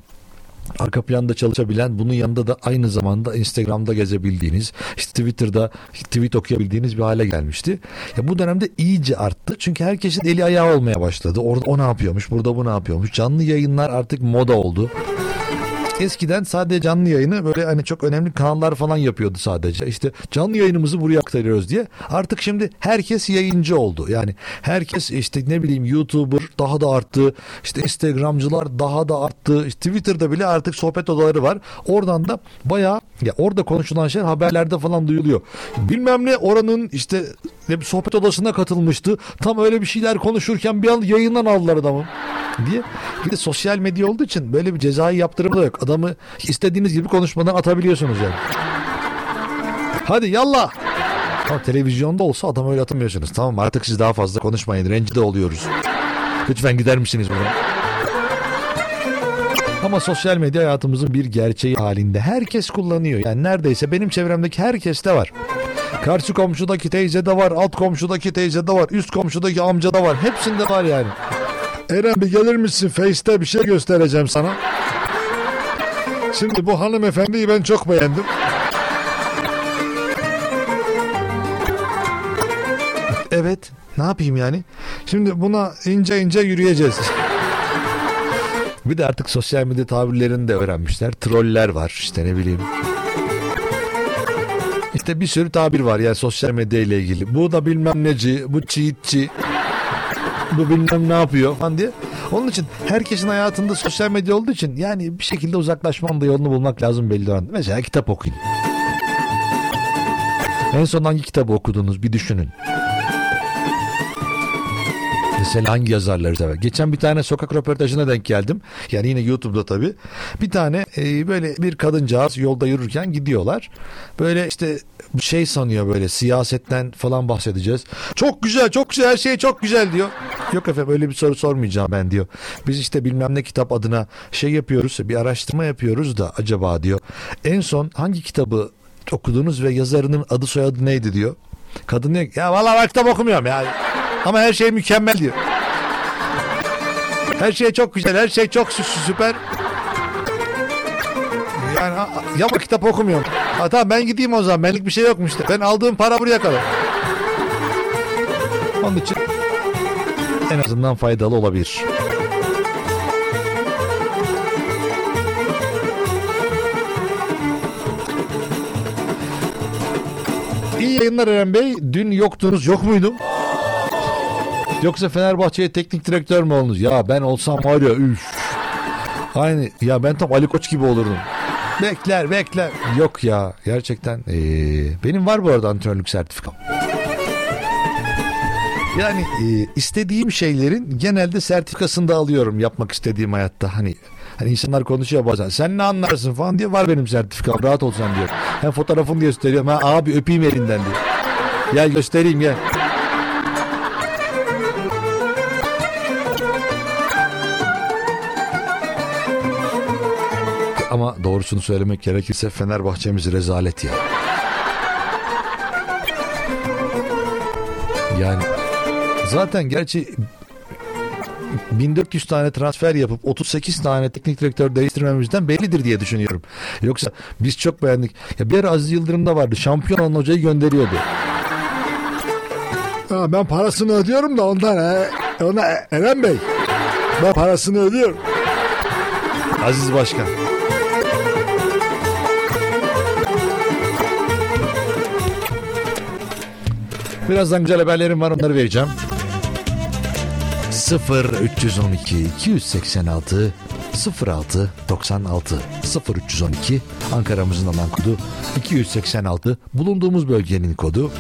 arka planda çalışabilen bunun yanında da aynı zamanda Instagram'da gezebildiğiniz işte Twitter'da tweet okuyabildiğiniz bir hale gelmişti. Ya bu dönemde iyice arttı. Çünkü herkesin eli ayağı olmaya başladı. Orada o ne yapıyormuş, burada bu ne yapıyormuş. Canlı yayınlar artık moda oldu. Eskiden sadece canlı yayını böyle hani çok önemli kanallar falan yapıyordu sadece. İşte canlı yayınımızı buraya aktarıyoruz diye. Artık şimdi herkes yayıncı oldu. Yani herkes işte ne bileyim YouTuber daha da arttı. İşte Instagramcılar daha da arttı. İşte Twitter'da bile artık sohbet odaları var. Oradan da bayağı ya orada konuşulan şeyler haberlerde falan duyuluyor. Bilmem ne oranın işte bir sohbet odasına katılmıştı. Tam öyle bir şeyler konuşurken bir an yayından aldılar adamı diye. Bir de sosyal medya olduğu için böyle bir cezai yaptırımı da yok. Adamı istediğiniz gibi konuşmadan atabiliyorsunuz yani. Hadi yallah. Ama televizyonda olsa adam öyle atamıyorsunuz. Tamam artık siz daha fazla konuşmayın. Rencide oluyoruz. Lütfen gider misiniz buradan? Ama sosyal medya hayatımızın bir gerçeği halinde. Herkes kullanıyor. Yani neredeyse benim çevremdeki herkes de var. Karşı komşudaki teyze de var, alt komşudaki teyze de var, üst komşudaki amca da var. Hepsinde var yani. Eren bir gelir misin? Face'te bir şey göstereceğim sana. Şimdi bu hanımefendiyi ben çok beğendim. Evet. Ne yapayım yani? Şimdi buna ince ince yürüyeceğiz. Bir de artık sosyal medya tabirlerini de öğrenmişler. Troller var işte ne bileyim. İşte bir sürü tabir var yani sosyal medya ile ilgili. Bu da bilmem neci, bu cheatçi. Bu bilmem ne yapıyor falan diye. Onun için herkesin hayatında sosyal medya olduğu için yani bir şekilde uzaklaşmanın da yolunu bulmak lazım belli an. Mesela kitap okuyun. En son hangi kitabı okudunuz bir düşünün. Mesela hangi yazarları sever? Geçen bir tane sokak röportajına denk geldim. Yani yine YouTube'da tabii. Bir tane e, böyle bir kadıncağız yolda yürürken gidiyorlar. Böyle işte şey sanıyor böyle siyasetten falan bahsedeceğiz. Çok güzel çok güzel her şey çok güzel diyor. Yok efendim öyle bir soru sormayacağım ben diyor. Biz işte bilmem ne kitap adına şey yapıyoruz bir araştırma yapıyoruz da acaba diyor. En son hangi kitabı okudunuz ve yazarının adı soyadı neydi diyor. Kadın diyor ya vallahi ben kitap okumuyorum ya. Ama her şey mükemmel diyor. Her şey çok güzel, her şey çok sü- sü- süper. Yani ya kitap okumuyorum. Ha, tamam ben gideyim o zaman. Benlik bir şey yokmuş. Ben aldığım para buraya kalır. Onun için en azından faydalı olabilir. İyi yayınlar Eren Bey. Dün yoktunuz, yok muydum? Yoksa Fenerbahçe'ye teknik direktör mü oldunuz? Ya ben olsam var ya üf. Aynı ya ben tam Ali Koç gibi olurdum. Bekler bekler. Yok ya gerçekten. ee, benim var bu arada antrenörlük sertifikam. Yani ee, istediğim şeylerin genelde sertifikasını da alıyorum yapmak istediğim hayatta. Hani Hani insanlar konuşuyor bazen. Sen ne anlarsın falan diye var benim sertifikam. Rahat olsan diyor. Hem fotoğrafını gösteriyorum. Ha abi öpeyim elinden diyor. Gel göstereyim gel. Ama doğrusunu söylemek gerekirse Fenerbahçe'miz rezalet ya. Yani zaten gerçi 1400 tane transfer yapıp 38 tane teknik direktör değiştirmemizden bellidir diye düşünüyorum. Yoksa biz çok beğendik. Ya bir Aziz Yıldırım'da vardı. Şampiyon olan hocayı gönderiyordu. Ha, ben parasını ödüyorum da ondan. He. Ona Eren Bey. Ben parasını ödüyorum. Aziz Başkan. Birazdan güzel haberlerim var onları vereceğim. 0 312 286 06 96 0 312 Ankara'mızın alan kodu 286 bulunduğumuz bölgenin kodu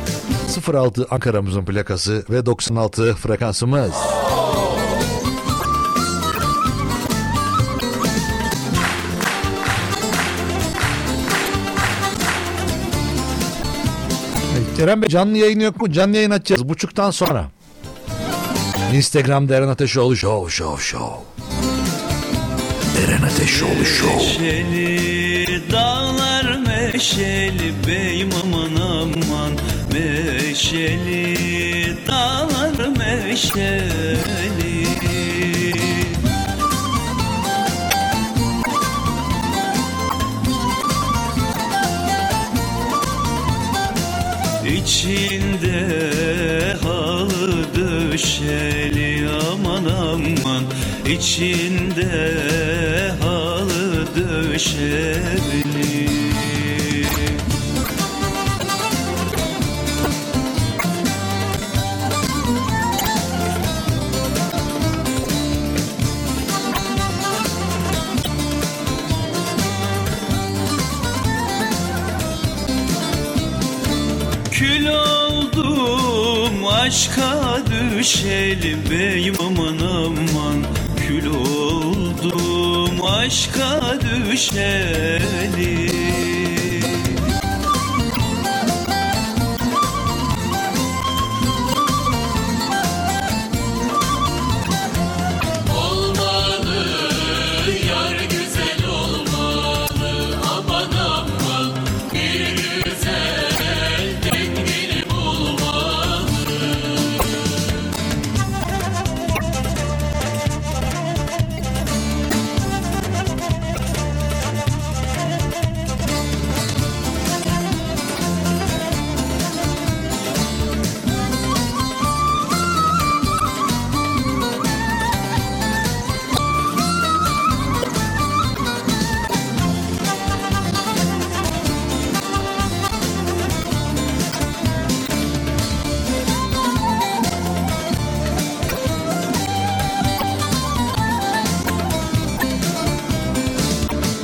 06 Ankara'mızın plakası ve 96 frekansımız. Kerem Bey canlı yayın yok mu? Canlı yayın açacağız buçuktan sonra. Instagram'da Eren Ateşoğlu Show Show Show. Eren Ateşoğlu Show. Meşeli dağlar meşeli beyim aman aman Meşeli dağlar meşeli İçinde halı döşeli aman aman. İçinde halı döşeli aşka düşeli beyim aman aman. Kül oldum aşka düşeli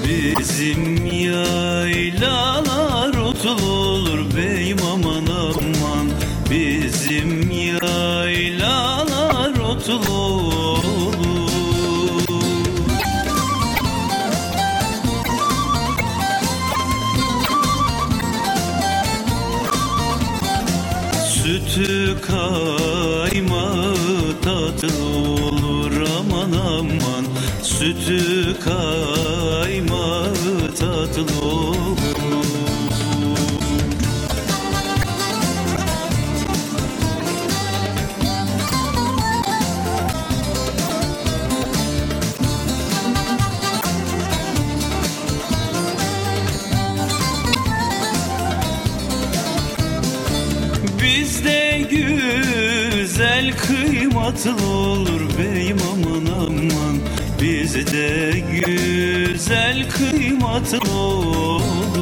Bizim yaylalar otlu olur beyim aman aman. Bizim yaylalar otlu olur Sütü kaymağı tatlı olur aman aman. Sütü kaymağı tatlı Bizde güzel kıymatlı olur Bizde güzel kıymatlı olur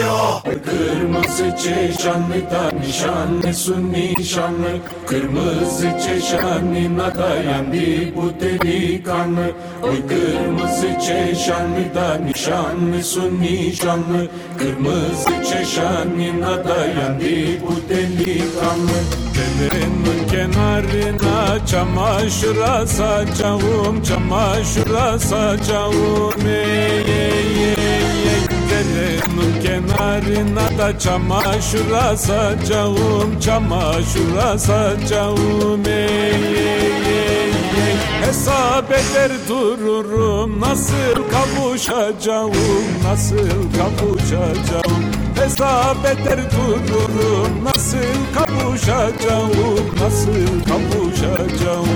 Radyo Kırmızı çeşanlıda nişanlısı nişanlı Kırmızı çeşanına dayandı bu delikanlı. Oy kırmızı çeşanlıda nişanlısı nişanlı Kırmızı çeşanına dayandı bu delikanlı. Derenin kenarına çamaşır asacağım Çamaşır asacağım ey ey ey Derenin kenarına da çamaşır asacağım Çamaşır asacağım ey ey ey ey. Hesap eder dururum nasıl kavuşacağım Nasıl kavuşacağım. Hesap eder dururum nasıl kavuşacağım Nasıl kavuşacağım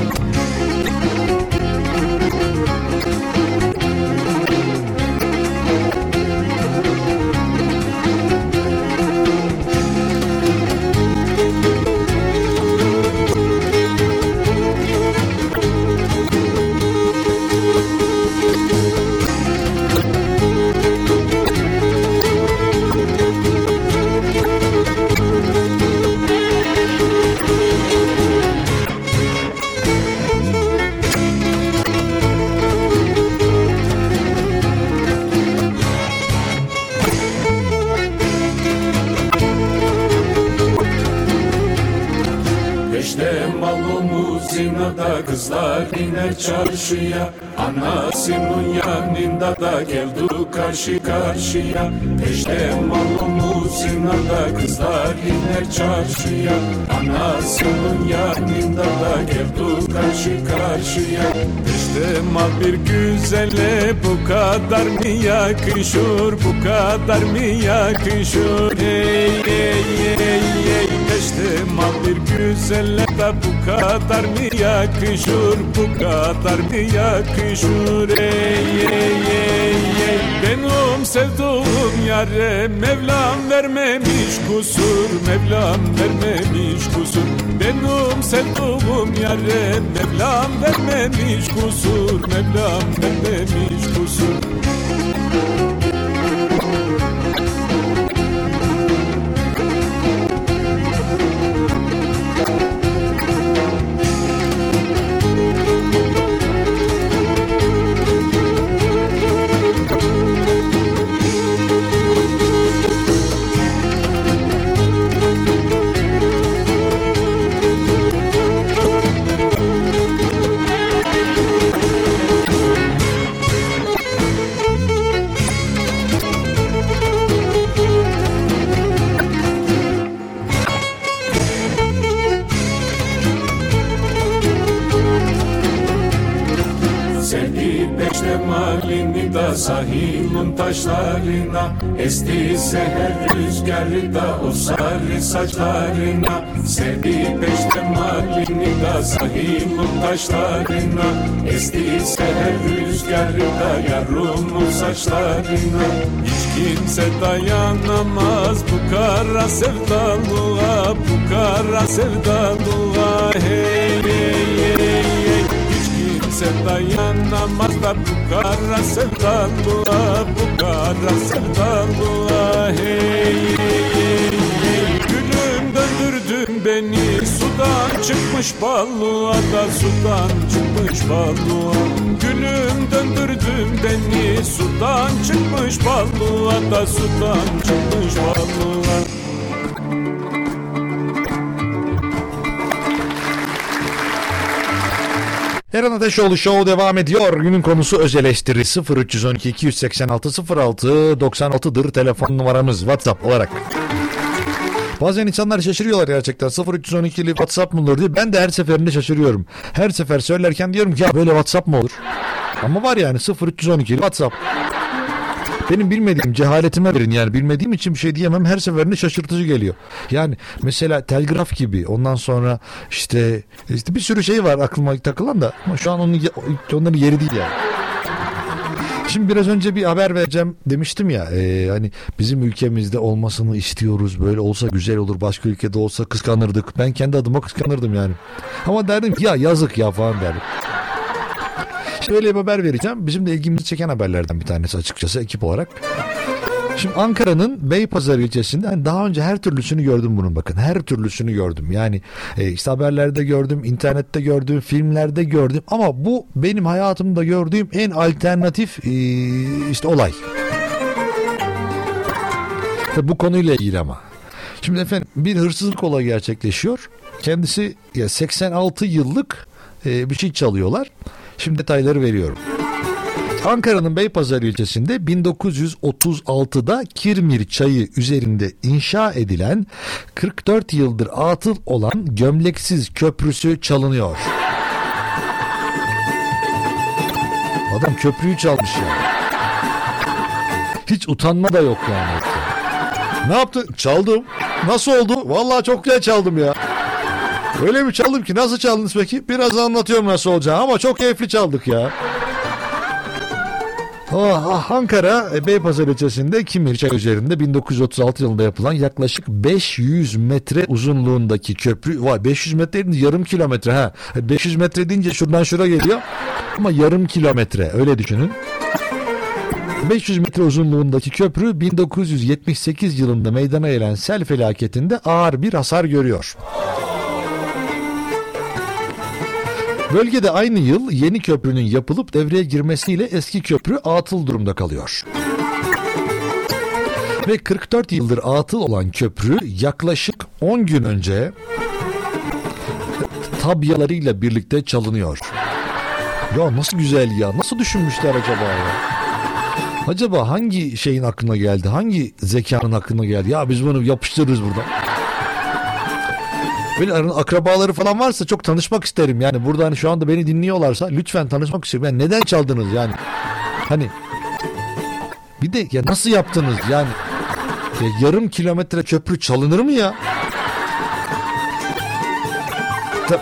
zinada kızlar iner çarşıya. Anasının yanında da geldi karşı karşıya. Peşte malumuz zinada kızlar iner çarşıya. Anasının yanında da geldi karşı karşıya. İşte mal bir güzele bu kadar mı yakışır Bu kadar mı yakışır ey ey ey Mal bir güzele de bu kadar mı yakışır? Bu kadar mı yakışır? Ey ey ey ey. Benim sevduğum yare Mevlam vermemiş kusur. Mevlam vermemiş kusur. Benim sevduğum yare Mevlam vermemiş kusur. Mevlam vermemiş kusur da sahilin taşlarına Esti seher rüzgarı da o sarı saçlarına. Sevdi peşte malini da sahilin taşlarına Esti seher rüzgarı da yarımın saçlarına. Hiç kimse dayanamaz bu kara sevdalığa Bu kara sevdalığa Hiç kimse dayanamaz da bu kara sevdalığa Bu kara sevdalığa hey hey hey. Gülüm döndürdün beni sudan çıkmış balığa da sudan çıkmış balığa Gülüm döndürdün beni sudan çıkmış balığa da sudan çıkmış balığa Eren Ateşoğlu Show devam ediyor. Günün konusu öz eleştiri 0312 286 06 96'dır telefon numaramız WhatsApp olarak. Bazen insanlar şaşırıyorlar gerçekten 0312'li WhatsApp mı olur diye. Ben de her seferinde şaşırıyorum. Her sefer söylerken diyorum ki ya böyle WhatsApp mı olur? Ama var yani 0312'li WhatsApp. Benim bilmediğim cehaletime verin yani bilmediğim için bir şey diyemem her seferinde şaşırtıcı geliyor. Yani mesela telgraf gibi ondan sonra işte işte bir sürü şey var aklıma takılan da ama şu an onun onların yeri değil yani. Şimdi biraz önce bir haber vereceğim demiştim ya e, hani bizim ülkemizde olmasını istiyoruz böyle olsa güzel olur başka ülkede olsa kıskanırdık ben kendi adıma kıskanırdım yani ama derdim ki ya yazık ya falan derdim. Şimdi öyle bir haber vereceğim. Bizim de ilgimizi çeken haberlerden bir tanesi açıkçası ekip olarak. Şimdi Ankara'nın Beypazarı ilçesinde hani daha önce her türlüsünü gördüm bunun bakın. Her türlüsünü gördüm. Yani e, işte haberlerde gördüm, internette gördüm, filmlerde gördüm. Ama bu benim hayatımda gördüğüm en alternatif e, işte olay. Tabii bu konuyla ilgili ama. Şimdi efendim bir hırsızlık olayı gerçekleşiyor. Kendisi ya 86 yıllık e, bir şey çalıyorlar. Şimdi detayları veriyorum. Ankara'nın Beypazarı ilçesinde 1936'da Kirmir çayı üzerinde inşa edilen 44 yıldır atıl olan gömleksiz köprüsü çalınıyor. Adam köprüyü çalmış ya. Hiç utanma da yok yani. Ne yaptın? Çaldım. Nasıl oldu? Vallahi çok güzel çaldım ya. Öyle bir çaldım ki nasıl çaldınız peki? Biraz anlatıyorum nasıl olacağını ama çok keyifli çaldık ya. Oh, Ankara e, Beypazarı ilçesinde Kimirçay üzerinde 1936 yılında yapılan yaklaşık 500 metre uzunluğundaki köprü. Vay 500 metre deyince yarım kilometre ha. 500 metre deyince şuradan şura geliyor. Ama yarım kilometre öyle düşünün. 500 metre uzunluğundaki köprü 1978 yılında meydana gelen sel felaketinde ağır bir hasar görüyor. Bölgede aynı yıl yeni köprünün yapılıp devreye girmesiyle eski köprü atıl durumda kalıyor. Ve 44 yıldır atıl olan köprü yaklaşık 10 gün önce tabyalarıyla birlikte çalınıyor. Ya nasıl güzel ya. Nasıl düşünmüşler acaba ya? Acaba hangi şeyin aklına geldi? Hangi zekanın aklına geldi? Ya biz bunu yapıştırırız burada. Böyle akrabaları falan varsa çok tanışmak isterim. Yani burada hani şu anda beni dinliyorlarsa lütfen tanışmak isterim. Yani neden çaldınız yani? Hani bir de ya nasıl yaptınız yani? Ya yarım kilometre köprü çalınır mı ya?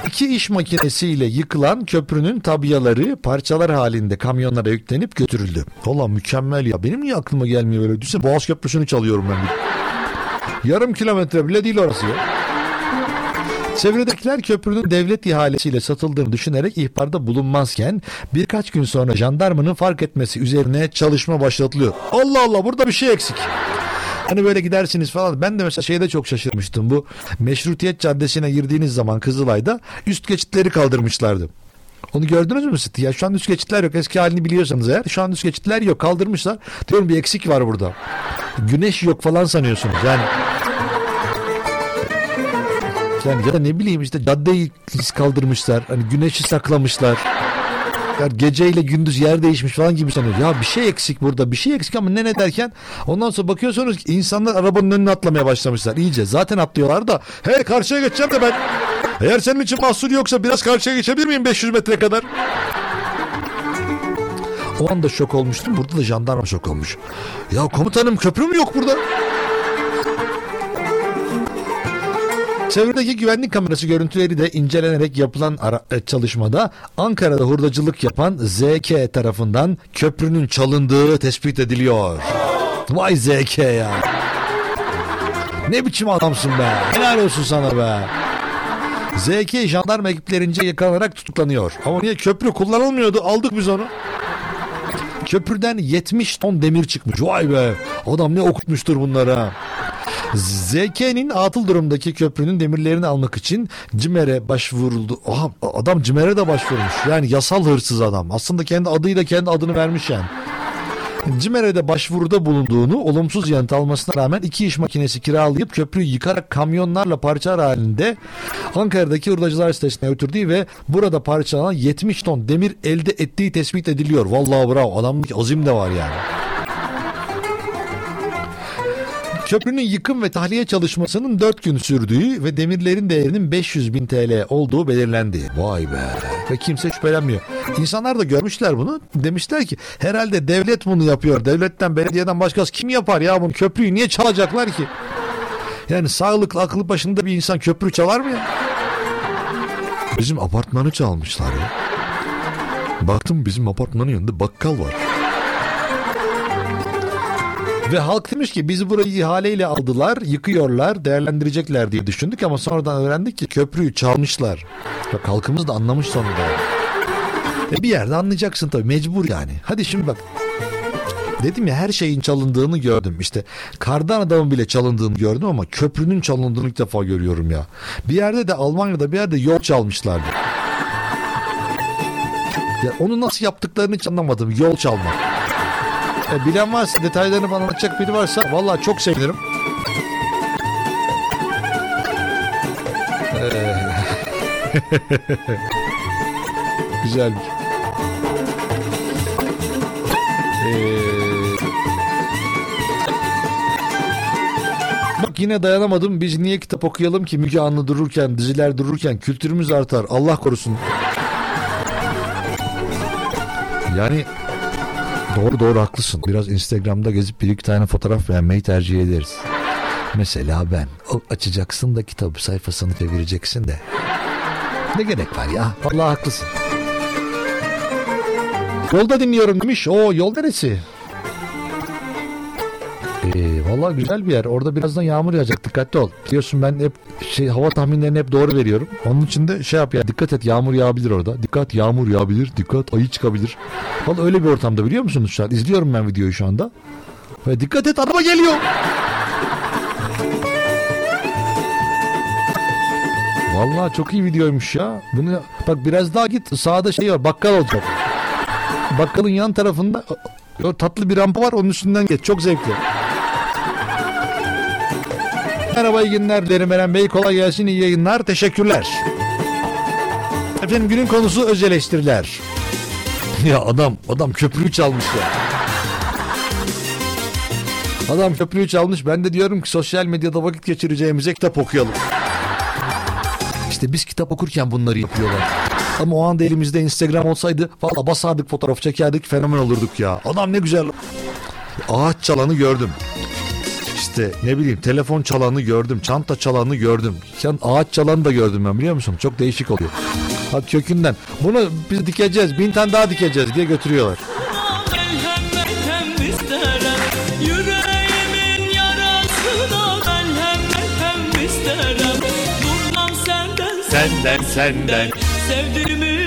İki iş makinesiyle yıkılan köprünün tabiyaları parçalar halinde kamyonlara yüklenip götürüldü. Valla mükemmel ya. Benim niye aklıma gelmiyor böyle? Düşünsene Boğaz Köprüsü'nü çalıyorum ben. Yarım kilometre bile değil orası ya. Çevredekiler köprünün devlet ihalesiyle satıldığını düşünerek ihbarda bulunmazken birkaç gün sonra jandarmanın fark etmesi üzerine çalışma başlatılıyor. Allah Allah burada bir şey eksik. Hani böyle gidersiniz falan. Ben de mesela şeyde çok şaşırmıştım. Bu Meşrutiyet Caddesi'ne girdiğiniz zaman Kızılay'da üst geçitleri kaldırmışlardı. Onu gördünüz mü siz? Ya şu an üst geçitler yok. Eski halini biliyorsanız eğer. Şu an üst geçitler yok. Kaldırmışlar. Diyorum bir eksik var burada. Güneş yok falan sanıyorsunuz. Yani yani ya da ne bileyim işte caddeyi kaldırmışlar. Hani güneşi saklamışlar. Yani geceyle gündüz yer değişmiş falan gibi sanıyor. Ya bir şey eksik burada bir şey eksik ama ne ne derken ondan sonra bakıyorsunuz ki insanlar arabanın önüne atlamaya başlamışlar. İyice zaten atlıyorlar da hey karşıya geçeceğim de ben eğer senin için mahsur yoksa biraz karşıya geçebilir miyim 500 metre kadar? O anda şok olmuştum. Burada da jandarma şok olmuş. Ya komutanım köprü mü yok burada? Çevredeki güvenlik kamerası görüntüleri de incelenerek yapılan ara- e, çalışmada Ankara'da hurdacılık yapan ZK tarafından köprünün çalındığı tespit ediliyor. Vay ZK ya. Ne biçim adamsın be. Helal olsun sana be. ZK jandarma ekiplerince yakalanarak tutuklanıyor. Ama niye köprü kullanılmıyordu aldık biz onu. Köprüden 70 ton demir çıkmış. Vay be adam ne okutmuştur bunları ha. ZK'nin atıl durumdaki köprünün demirlerini almak için CİMER'e başvuruldu. Aha, adam CİMER'e de başvurmuş. Yani yasal hırsız adam. Aslında kendi adıyla kendi adını vermiş yani. CİMER'e de başvuruda bulunduğunu olumsuz yanıt almasına rağmen iki iş makinesi kiralayıp köprüyü yıkarak kamyonlarla parçalar halinde Ankara'daki hurdacılar sitesine götürdüğü ve burada parçalanan 70 ton demir elde ettiği tespit ediliyor. Vallahi bravo adamlık azim de var yani. Köprünün yıkım ve tahliye çalışmasının 4 gün sürdüğü ve demirlerin değerinin 500 bin TL olduğu belirlendi. Vay be. Ve kimse şüphelenmiyor. İnsanlar da görmüşler bunu. Demişler ki herhalde devlet bunu yapıyor. Devletten belediyeden başkası kim yapar ya bunu? Köprüyü niye çalacaklar ki? Yani sağlıklı akıllı başında bir insan köprü çalar mı ya? Bizim apartmanı çalmışlar ya. Baktım bizim apartmanın yanında bakkal var. Ve halk demiş ki biz burayı ihaleyle aldılar, yıkıyorlar, değerlendirecekler diye düşündük ama sonradan öğrendik ki köprüyü çalmışlar. Bak halkımız da anlamış sonunda. E bir yerde anlayacaksın tabii mecbur yani. Hadi şimdi bak. Dedim ya her şeyin çalındığını gördüm. İşte kardan adamın bile çalındığını gördüm ama köprünün çalındığını ilk defa görüyorum ya. Bir yerde de Almanya'da bir yerde yol çalmışlardı. Ya onu nasıl yaptıklarını hiç anlamadım. Yol çalmak. E, bilen varsa detaylarını bana anlatacak biri varsa vallahi çok sevinirim. Ee, Güzel. Ee, Bak yine dayanamadım. Biz niye kitap okuyalım ki Müge Anlı dururken, diziler dururken kültürümüz artar. Allah korusun. Yani Doğru doğru haklısın. Biraz Instagram'da gezip bir iki tane fotoğraf beğenmeyi tercih ederiz. Mesela ben. Açacaksın da kitabı sayfasını çevireceksin de. Ne gerek var ya? Vallahi haklısın. Yolda dinliyorum demiş. O yol neresi? Ee, vallahi güzel bir yer. Orada birazdan yağmur yağacak. Dikkatli ol. Biliyorsun ben hep şey hava tahminlerini hep doğru veriyorum. Onun için de şey yap ya dikkat et yağmur yağabilir orada. Dikkat yağmur yağabilir. Dikkat ayı çıkabilir. Vallahi öyle bir ortamda biliyor musunuz şu an? İzliyorum ben videoyu şu anda. Ve dikkat et araba geliyor. Vallahi çok iyi videoymuş ya. Bunu bak biraz daha git sağda şey var bakkal olacak. Bakkalın yan tarafında tatlı bir rampa var onun üstünden geç. Çok zevkli. Merhaba iyi günler dilerim Eren Bey. Kolay gelsin iyi yayınlar. Teşekkürler. Efendim günün konusu öz eleştiriler. Ya adam adam köprüyü çalmış ya. Adam köprüyü çalmış. Ben de diyorum ki sosyal medyada vakit geçireceğimize kitap okuyalım. İşte biz kitap okurken bunları yapıyorlar. Ama o anda elimizde Instagram olsaydı valla basardık fotoğraf çekerdik fenomen olurduk ya. Adam ne güzel. Ağaç çalanı gördüm. İşte ne bileyim telefon çalanı gördüm. Çanta çalanı gördüm. Sen ağaç çalanı da gördüm ben biliyor musun? Çok değişik oluyor. Bak kökünden. Bunu biz dikeceğiz. Bin tane daha dikeceğiz diye götürüyorlar. Senden senden Sevdiğimi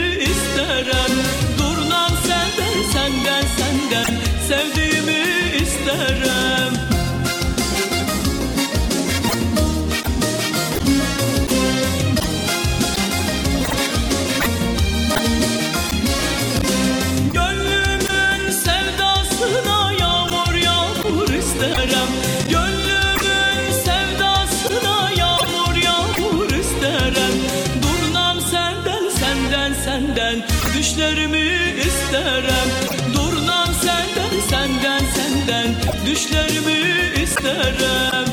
düşlerimi isterim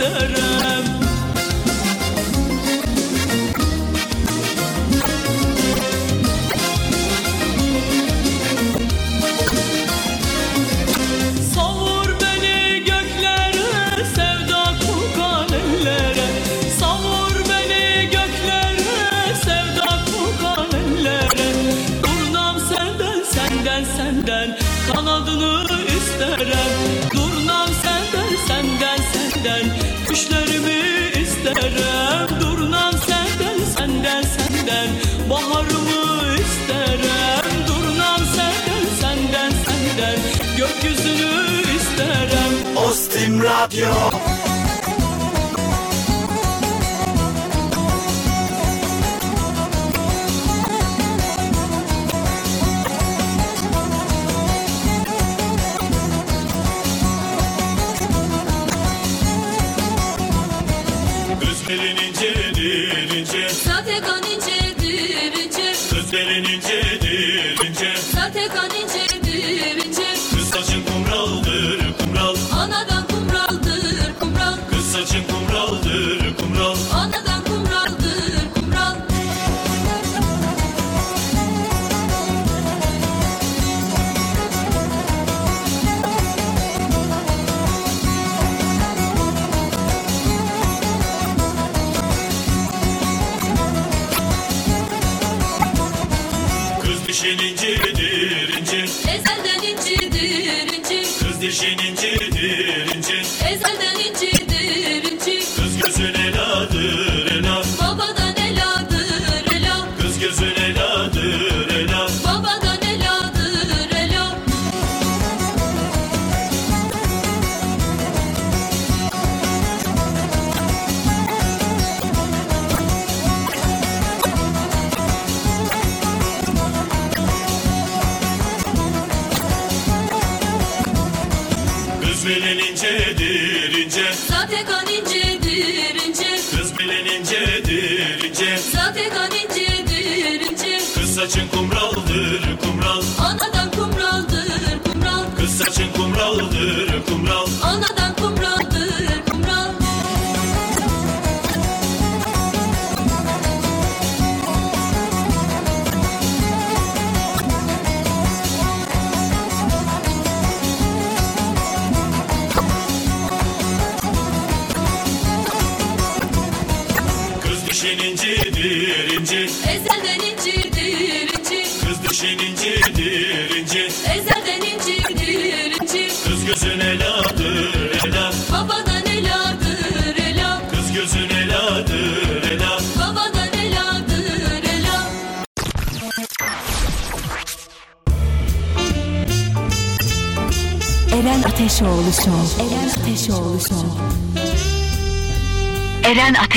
baharımı Ostim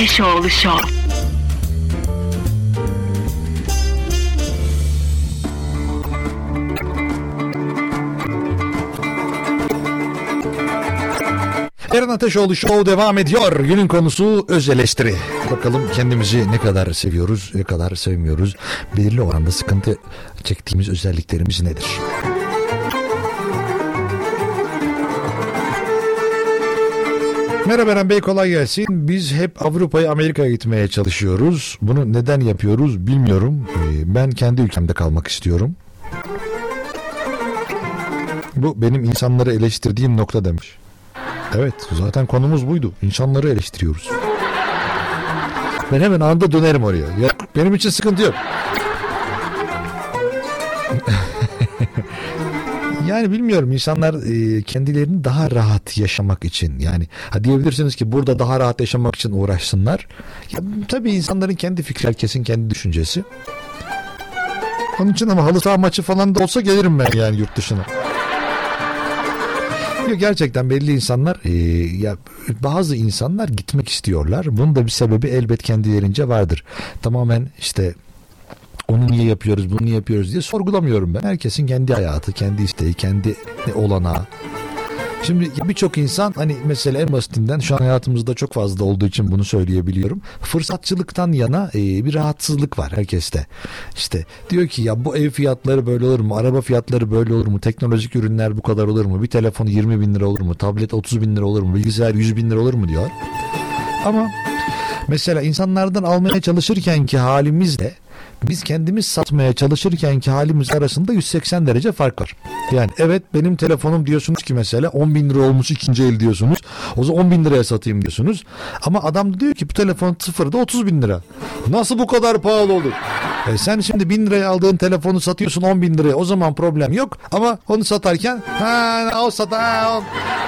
Eren Ateşoğlu Show. Eren Ateşoğlu Show devam ediyor. Günün konusu öz eleştiri. Bakalım kendimizi ne kadar seviyoruz, ne kadar sevmiyoruz. Belirli oranda sıkıntı çektiğimiz özelliklerimiz nedir? Merhaba Eren Bey kolay gelsin. Biz hep Avrupa'ya Amerika'ya gitmeye çalışıyoruz. Bunu neden yapıyoruz bilmiyorum. Ee, Ben kendi ülkemde kalmak istiyorum. Bu benim insanları eleştirdiğim nokta demiş. Evet zaten konumuz buydu. İnsanları eleştiriyoruz. Ben hemen anda dönerim oraya. Ya, benim için sıkıntı yok. yani bilmiyorum insanlar e, kendilerini daha rahat yaşamak için yani ha diyebilirsiniz ki burada daha rahat yaşamak için uğraşsınlar. Ya, tabii insanların kendi fikri herkesin kendi düşüncesi. Onun için ama halı saha maçı falan da olsa gelirim ben yani yurt dışına. Yok gerçekten belli insanlar e, ya bazı insanlar gitmek istiyorlar. Bunun da bir sebebi elbet kendilerince vardır. Tamamen işte onu niye yapıyoruz, bunu niye yapıyoruz diye sorgulamıyorum ben. Herkesin kendi hayatı, kendi isteği, kendi olanağı. Şimdi birçok insan hani mesela en basitinden şu an hayatımızda çok fazla olduğu için bunu söyleyebiliyorum. Fırsatçılıktan yana e, bir rahatsızlık var herkeste. İşte diyor ki ya bu ev fiyatları böyle olur mu? Araba fiyatları böyle olur mu? Teknolojik ürünler bu kadar olur mu? Bir telefon 20 bin lira olur mu? Tablet 30 bin lira olur mu? Bilgisayar 100 bin lira olur mu diyor. Ama mesela insanlardan almaya çalışırken ki halimizle biz kendimiz satmaya çalışırken ki halimiz arasında 180 derece fark var. Yani evet benim telefonum diyorsunuz ki mesela 10 bin lira olmuş ikinci el diyorsunuz. O zaman 10 bin liraya satayım diyorsunuz. Ama adam da diyor ki bu telefon sıfırda 30 bin lira. Nasıl bu kadar pahalı olur? E sen şimdi bin liraya aldığın telefonu satıyorsun 10 bin liraya o zaman problem yok. Ama onu satarken ha o sat ha, o-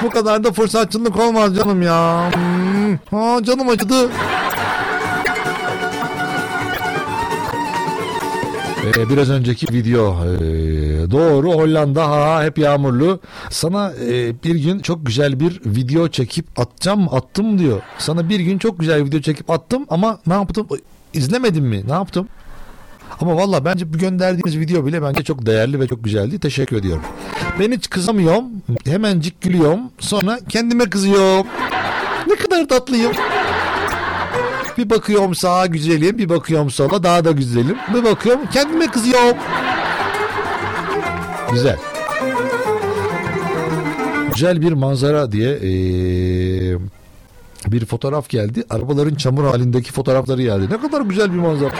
bu kadar da fırsatçılık olmaz canım ya. Hmm, ha, canım acıdı. Ee, biraz önceki video ee, doğru Hollanda ha hep yağmurlu. Sana ee, bir gün çok güzel bir video çekip atacağım attım diyor. Sana bir gün çok güzel video çekip attım ama ne yaptım? İzlemedin mi? Ne yaptım? Ama valla bence bu gönderdiğiniz video bile bence çok değerli ve çok güzeldi. Teşekkür ediyorum. Ben hiç kızamıyorum. Hemencik gülüyorum. Sonra kendime kızıyorum. Ne kadar tatlıyım. Bir bakıyorum sağa güzelim, bir bakıyorum sola daha da güzelim. Bir bakıyorum kendime kızıyorum. Güzel. Güzel bir manzara diye eee, bir fotoğraf geldi. Arabaların çamur halindeki fotoğrafları geldi. Ne kadar güzel bir manzara.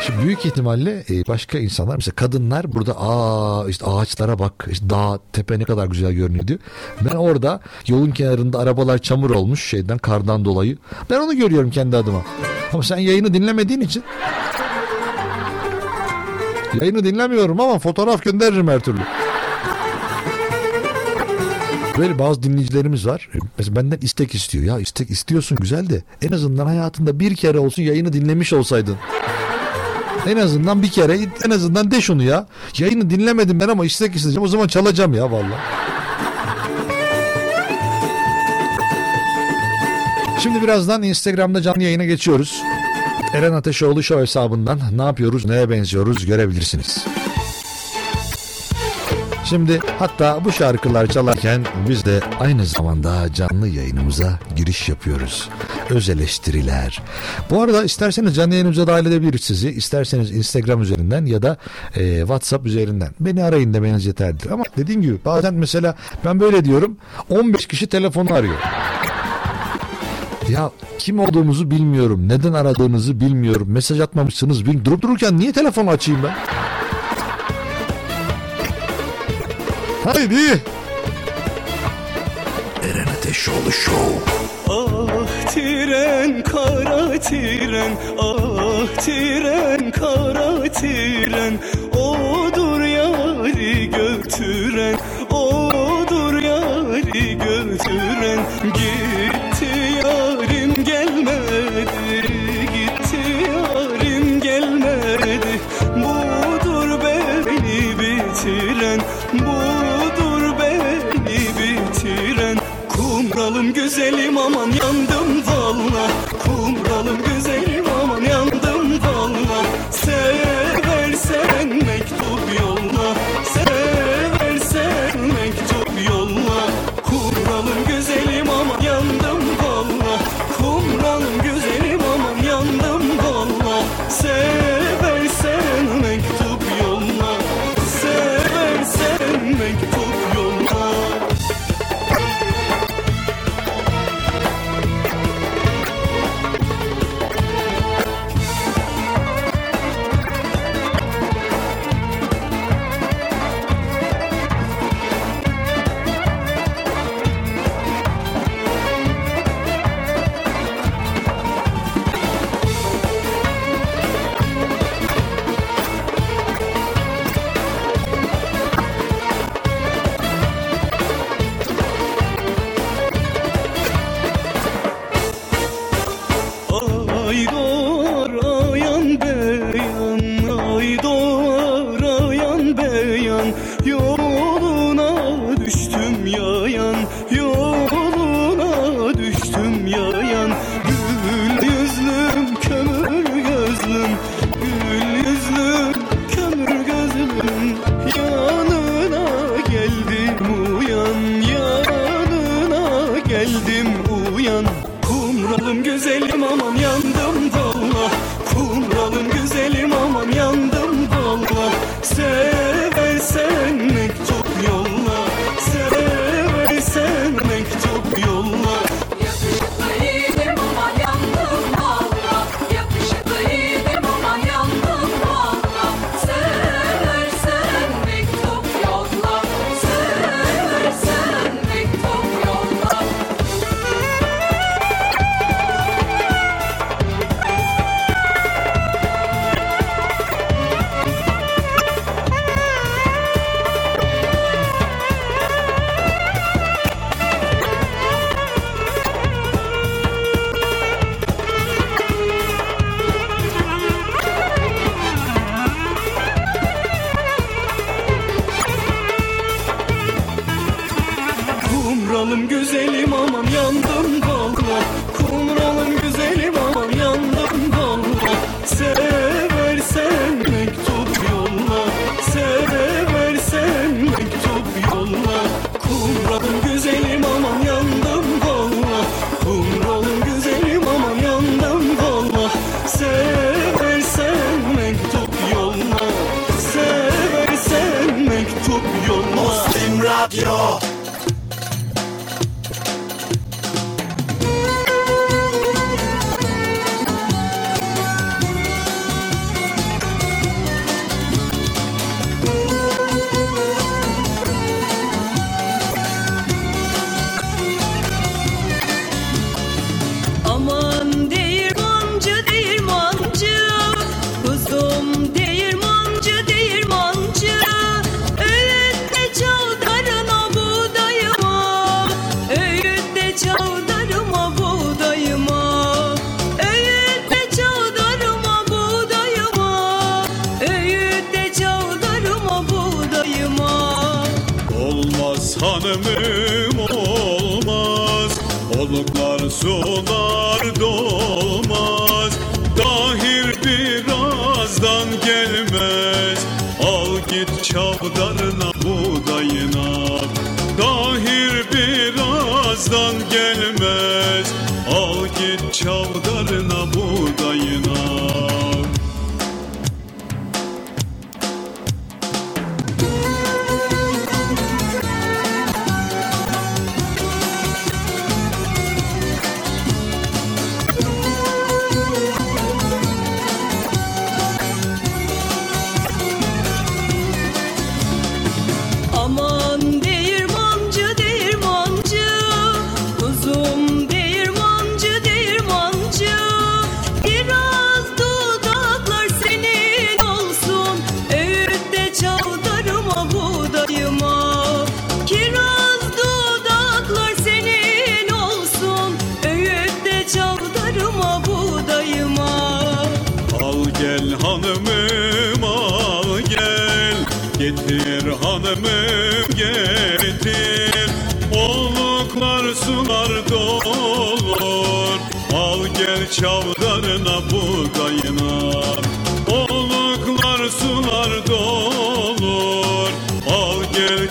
Şimdi büyük ihtimalle e, başka insanlar mesela kadınlar burada aa işte ağaçlara bak işte dağ tepe ne kadar güzel görünüyor diyor. Ben orada yolun kenarında arabalar çamur olmuş şeyden kardan dolayı. Ben onu görüyorum kendi adıma. Ama sen yayını dinlemediğin için yayını dinlemiyorum ama fotoğraf gönderirim her türlü. Böyle bazı dinleyicilerimiz var. Mesela benden istek istiyor. Ya istek istiyorsun güzel de en azından hayatında bir kere olsun yayını dinlemiş olsaydın. En azından bir kere en azından de şunu ya. Yayını dinlemedim ben ama istek isteyeceğim. O zaman çalacağım ya vallahi. Şimdi birazdan Instagram'da canlı yayına geçiyoruz. Eren Ateşoğlu Show hesabından ne yapıyoruz, neye benziyoruz görebilirsiniz. Şimdi hatta bu şarkılar çalarken biz de aynı zamanda canlı yayınımıza giriş yapıyoruz. Öz eleştiriler. Bu arada isterseniz canlı yayınımıza dahil edebiliriz sizi. İsterseniz Instagram üzerinden ya da e, WhatsApp üzerinden. Beni arayın demeniz yeterlidir. Ama dediğim gibi bazen mesela ben böyle diyorum 15 kişi telefonu arıyor. Ya kim olduğumuzu bilmiyorum. Neden aradığınızı bilmiyorum. Mesaj atmamışsınız. Durup dururken niye telefonu açayım ben? Haydi. Eren Ateşoğlu Show. Ah tren kara tren ah tren kara tren odur yari götüren odur yari götüren gitti güzelim aman yandım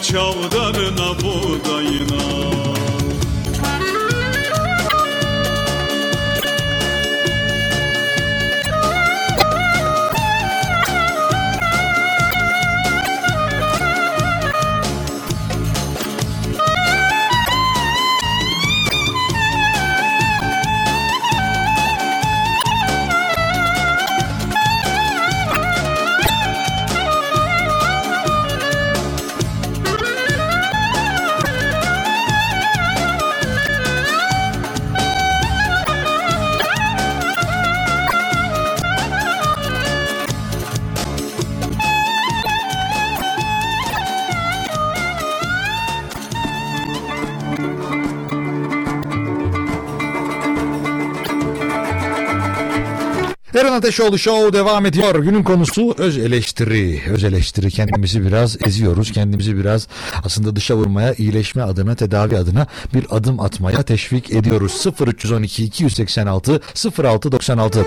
çavdarına buğdayına Eren Ateşoğlu Show devam ediyor. Günün konusu öz eleştiri. Öz eleştiri kendimizi biraz eziyoruz. Kendimizi biraz aslında dışa vurmaya, iyileşme adına, tedavi adına bir adım atmaya teşvik ediyoruz. 0312 286 0696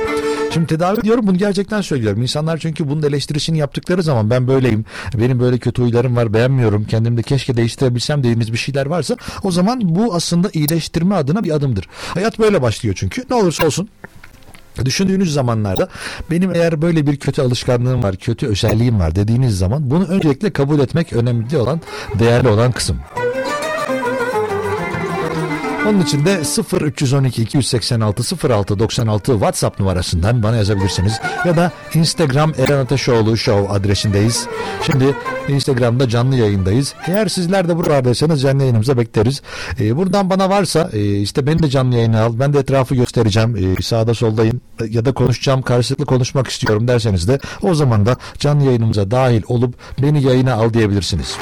Şimdi tedavi diyorum bunu gerçekten söylüyorum. İnsanlar çünkü bunun eleştirisini yaptıkları zaman ben böyleyim. Benim böyle kötü huylarım var beğenmiyorum. Kendimde keşke değiştirebilsem dediğiniz bir şeyler varsa o zaman bu aslında iyileştirme adına bir adımdır. Hayat böyle başlıyor çünkü. Ne olursa olsun Düşündüğünüz zamanlarda benim eğer böyle bir kötü alışkanlığım var, kötü özelliğim var dediğiniz zaman bunu öncelikle kabul etmek önemli olan, değerli olan kısım. Onun için de 0 312 286 06 96 WhatsApp numarasından bana yazabilirsiniz. Ya da Instagram Eren Ateşoğlu Show adresindeyiz. Şimdi Instagram'da canlı yayındayız. Eğer sizler de buralardaysanız canlı yayınımıza bekleriz. Ee, buradan bana varsa e, işte beni de canlı yayına al. Ben de etrafı göstereceğim. Ee, sağda soldayım ya da konuşacağım karşılıklı konuşmak istiyorum derseniz de o zaman da canlı yayınımıza dahil olup beni yayına al diyebilirsiniz.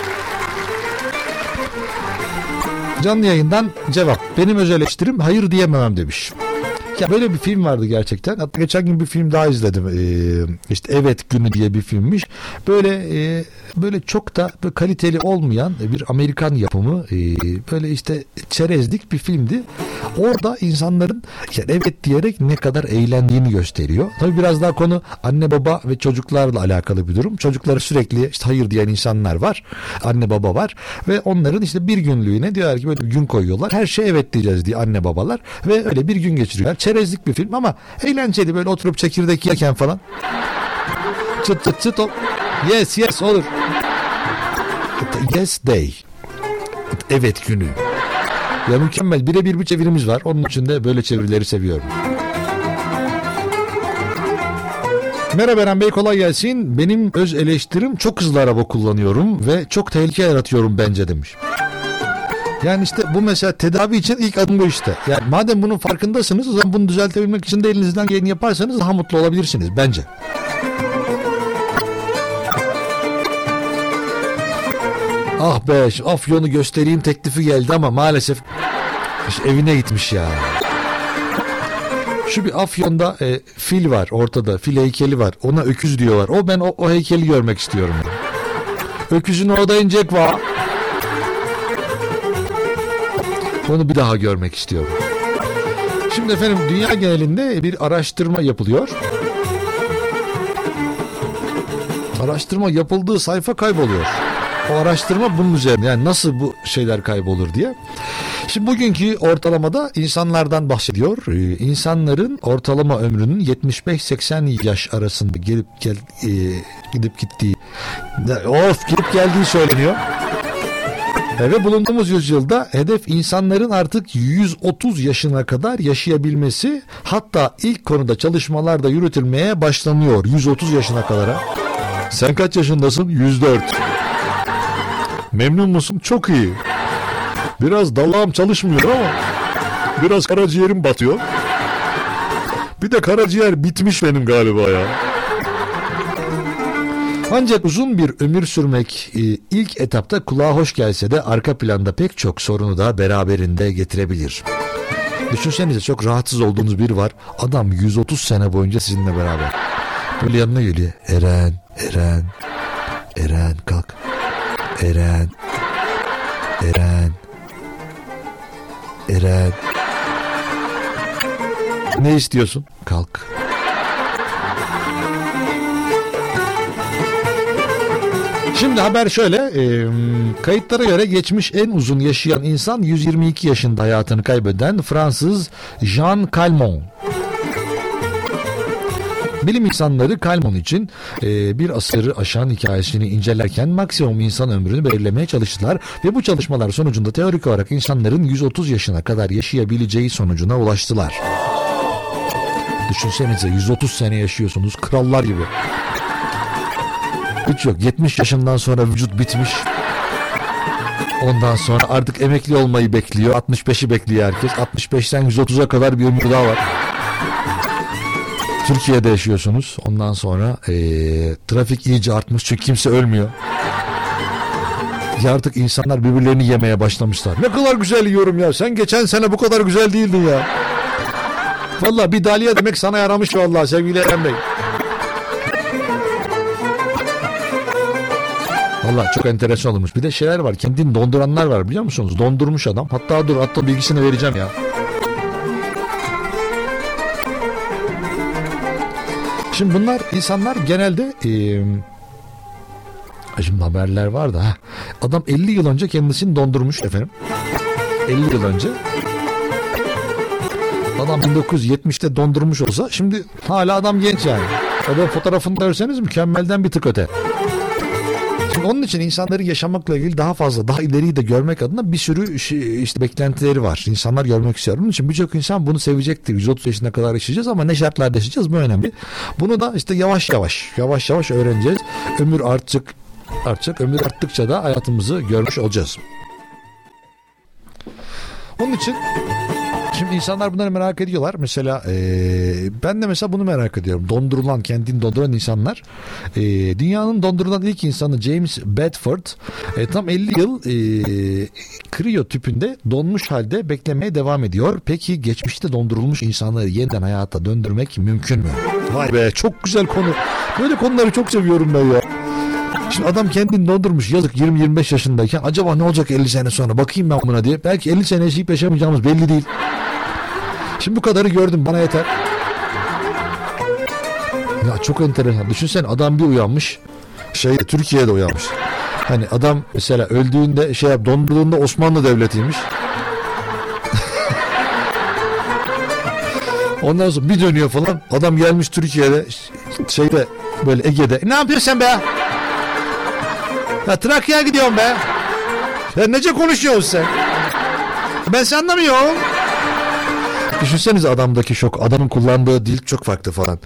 Canlı yayından cevap. Benim öz eleştirim hayır diyememem demiş. Ya böyle bir film vardı gerçekten. Hatta geçen gün bir film daha izledim. Ee, işte Evet Günü diye bir filmmiş. Böyle e, böyle çok da böyle kaliteli olmayan bir Amerikan yapımı e, böyle işte çerezlik bir filmdi. Orada insanların yani evet diyerek ne kadar eğlendiğini gösteriyor. Tabii biraz daha konu anne baba ve çocuklarla alakalı bir durum. Çocukları sürekli işte hayır diyen insanlar var. Anne baba var ve onların işte bir günlüğüne diyorlar ki böyle bir gün koyuyorlar. Her şey evet diyeceğiz diye anne babalar ve öyle bir gün geçiriyorlar. Çerezlik bir film ama eğlenceli böyle oturup çekirdek yerken falan. Çıt çıt çıt ol. Yes yes olur. Yes day. Evet günü. Ya mükemmel. Birebir bir çevirimiz var. Onun için de böyle çevirileri seviyorum. Merhaba Eren Bey kolay gelsin. Benim öz eleştirim çok hızlı araba kullanıyorum ve çok tehlike yaratıyorum bence demiş. Yani işte bu mesela tedavi için ilk adım bu işte. Yani madem bunun farkındasınız o zaman bunu düzeltebilmek için de elinizden geleni yaparsanız daha mutlu olabilirsiniz bence. Ah be Afyon'u göstereyim teklifi geldi ama maalesef işte evine gitmiş ya. Şu bir Afyon'da e, fil var ortada fil heykeli var ona öküz diyorlar. O ben o, o heykeli görmek istiyorum. Öküzün orada inecek var. Onu bir daha görmek istiyorum. Şimdi efendim dünya genelinde bir araştırma yapılıyor. Araştırma yapıldığı sayfa kayboluyor. O araştırma bunun üzerine yani nasıl bu şeyler kaybolur diye. Şimdi bugünkü ortalamada insanlardan bahsediyor. Ee, insanların ortalama ömrünün 75-80 yaş arasında gelip gel e, gidip gittiği of gidip geldiği söyleniyor. Ve bulunduğumuz yüzyılda hedef insanların artık 130 yaşına kadar yaşayabilmesi hatta ilk konuda çalışmalar da yürütülmeye başlanıyor 130 yaşına kadar. Sen kaç yaşındasın? 104. Memnun musun? Çok iyi. Biraz dalağım çalışmıyor ama biraz karaciğerim batıyor. Bir de karaciğer bitmiş benim galiba ya. Ancak uzun bir ömür sürmek e, ilk etapta kulağa hoş gelse de arka planda pek çok sorunu da beraberinde getirebilir. Düşünsenize çok rahatsız olduğunuz biri var. Adam 130 sene boyunca sizinle beraber. Böyle yanına geliyor. Eren, Eren, Eren kalk. Eren, Eren, Eren. Ne istiyorsun? Kalk. Şimdi haber şöyle, e, kayıtlara göre geçmiş en uzun yaşayan insan 122 yaşında hayatını kaybeden Fransız Jean Calment. Bilim insanları Calmon için e, bir asırı aşan hikayesini incelerken maksimum insan ömrünü belirlemeye çalıştılar ve bu çalışmalar sonucunda teorik olarak insanların 130 yaşına kadar yaşayabileceği sonucuna ulaştılar. Düşünsenize 130 sene yaşıyorsunuz krallar gibi. Hiç yok 70 yaşından sonra vücut bitmiş. Ondan sonra artık emekli olmayı bekliyor. 65'i bekliyor herkes. 65'ten 130'a kadar bir ömür daha var. Türkiye'de yaşıyorsunuz. Ondan sonra ee, trafik iyice artmış çünkü kimse ölmüyor. Ya artık insanlar birbirlerini yemeye başlamışlar. Ne kadar güzel yiyorum ya. Sen geçen sene bu kadar güzel değildin ya. Vallahi bir dalya demek sana yaramış vallahi sevgili Eren Bey. Valla çok enteresan olmuş. Bir de şeyler var. Kendini donduranlar var biliyor musunuz? Dondurmuş adam. Hatta dur hatta bilgisini vereceğim ya. Şimdi bunlar insanlar genelde eee Şimdi haberler var da. Adam 50 yıl önce kendisini dondurmuş efendim. 50 yıl önce. Adam 1970'te dondurmuş olsa şimdi hala adam genç yani. Adam fotoğrafını da görseniz mükemmelden bir tık öte. Onun için insanların yaşamakla ilgili daha fazla, daha ileriyi de görmek adına bir sürü şey- işte beklentileri var. İnsanlar görmek istiyor. Onun için birçok insan bunu sevecektir. 130 yaşına kadar yaşayacağız ama ne şartlarda yaşayacağız bu önemli. Bunu da işte yavaş yavaş, yavaş yavaş öğreneceğiz. Ömür artacak, artacak. Ömür arttıkça da hayatımızı görmüş olacağız. Onun için Şimdi insanlar bunları merak ediyorlar. Mesela eee, ben de mesela bunu merak ediyorum. Dondurulan, kendini donduran insanlar. Eee, dünyanın dondurulan ilk insanı James Bedford e, tam 50 yıl eee kriyo tüpünde donmuş halde beklemeye devam ediyor. Peki geçmişte dondurulmuş insanları yeniden hayata döndürmek mümkün mü? Vay be çok güzel konu. Böyle konuları çok seviyorum ben ya. Şimdi adam kendini dondurmuş yazık 20-25 yaşındayken acaba ne olacak 50 sene sonra bakayım ben buna diye. Belki 50 sene yaşayıp yaşamayacağımız belli değil. Şimdi bu kadarı gördüm bana yeter. Ya çok enteresan. Düşünsene adam bir uyanmış. Şey Türkiye'de uyanmış. Hani adam mesela öldüğünde şey yap dondurduğunda Osmanlı Devleti'ymiş. Ondan sonra bir dönüyor falan. Adam gelmiş Türkiye'de şeyde böyle Ege'de. Ne yapıyorsun be? Ya Trakya'ya gidiyorum be. Ya nece konuşuyorsun sen? Ben seni anlamıyorum. Düşünsenize adamdaki şok. Adamın kullandığı dil çok farklı falan.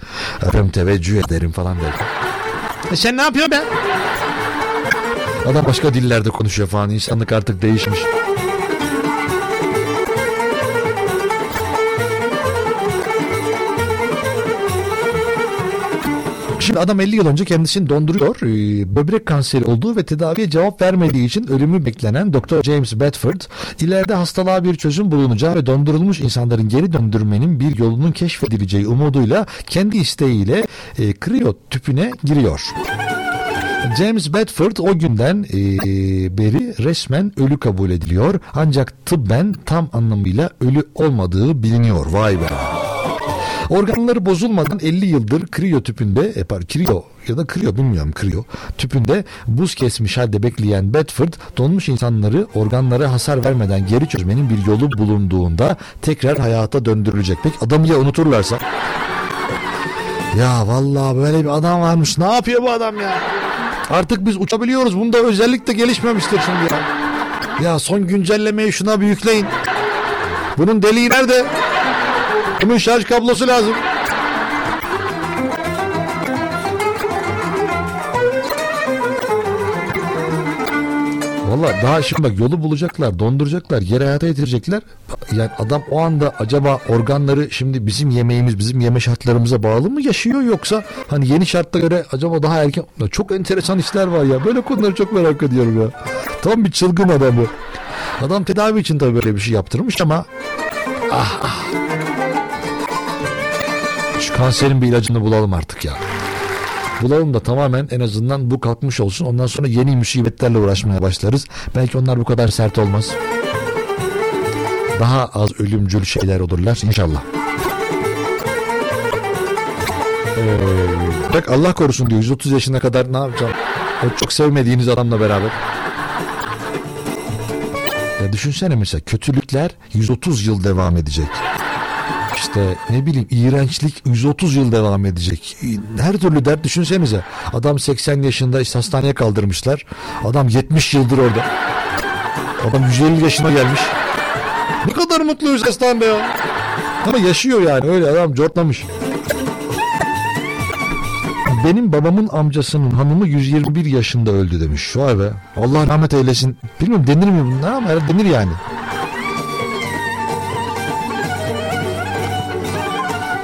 Efendim teveccüh ederim falan derken. E sen ne yapıyorsun be? Adam başka dillerde konuşuyor falan. İnsanlık artık değişmiş. Şimdi adam 50 yıl önce kendisini donduruyor. Ee, Böbrek kanseri olduğu ve tedaviye cevap vermediği için ölümü beklenen Dr. James Bedford ileride hastalığa bir çözüm bulunacağı ve dondurulmuş insanların geri döndürmenin bir yolunun keşfedileceği umuduyla kendi isteğiyle e, kriyo tüpüne giriyor. James Bedford o günden e, beri resmen ölü kabul ediliyor. Ancak tıbben tam anlamıyla ölü olmadığı biliniyor. Vay be. Organları bozulmadan 50 yıldır kriyo tüpünde, e, pardon, kriyo ya da kriyo bilmiyorum kriyo tüpünde buz kesmiş halde bekleyen Bedford donmuş insanları organlara hasar vermeden geri çözmenin bir yolu bulunduğunda tekrar hayata döndürülecek. Peki adamı ya unuturlarsa? Ya vallahi böyle bir adam varmış. Ne yapıyor bu adam ya? Artık biz uçabiliyoruz. Bunda özellik de gelişmemiştir şimdi ya. Ya son güncellemeyi şuna bir yükleyin. Bunun deliği nerede? Bunun şarj kablosu lazım. Valla daha şimdi bak yolu bulacaklar, donduracaklar, geri hayata getirecekler. Yani adam o anda acaba organları şimdi bizim yemeğimiz, bizim yeme şartlarımıza bağlı mı yaşıyor yoksa hani yeni şartlara göre acaba daha erken... Ya Çok enteresan işler var ya. Böyle konuları çok merak ediyorum ya. Tam bir çılgın adam bu. Adam tedavi için tabii böyle bir şey yaptırmış ama ah ah. Şu kanserin bir ilacını bulalım artık ya. Bulalım da tamamen en azından bu kalkmış olsun. Ondan sonra yeni musibetlerle uğraşmaya başlarız. Belki onlar bu kadar sert olmaz. Daha az ölümcül şeyler olurlar inşallah. Ee, bak Allah korusun diyor 130 yaşına kadar ne yapacağım? O çok sevmediğiniz adamla beraber. Ya düşünsene mesela kötülükler 130 yıl devam edecek. İşte ne bileyim iğrençlik 130 yıl devam edecek. Her türlü dert düşünsenize. Adam 80 yaşında işte hastaneye kaldırmışlar. Adam 70 yıldır orada. Adam 150 yaşına gelmiş. Ne kadar mutluyuz hastanede ya. Ama yaşıyor yani öyle adam cortlamış. Benim babamın amcasının hanımı 121 yaşında öldü demiş. Vay be. Allah rahmet eylesin. Bilmiyorum denir mi bunlar ama denir yani.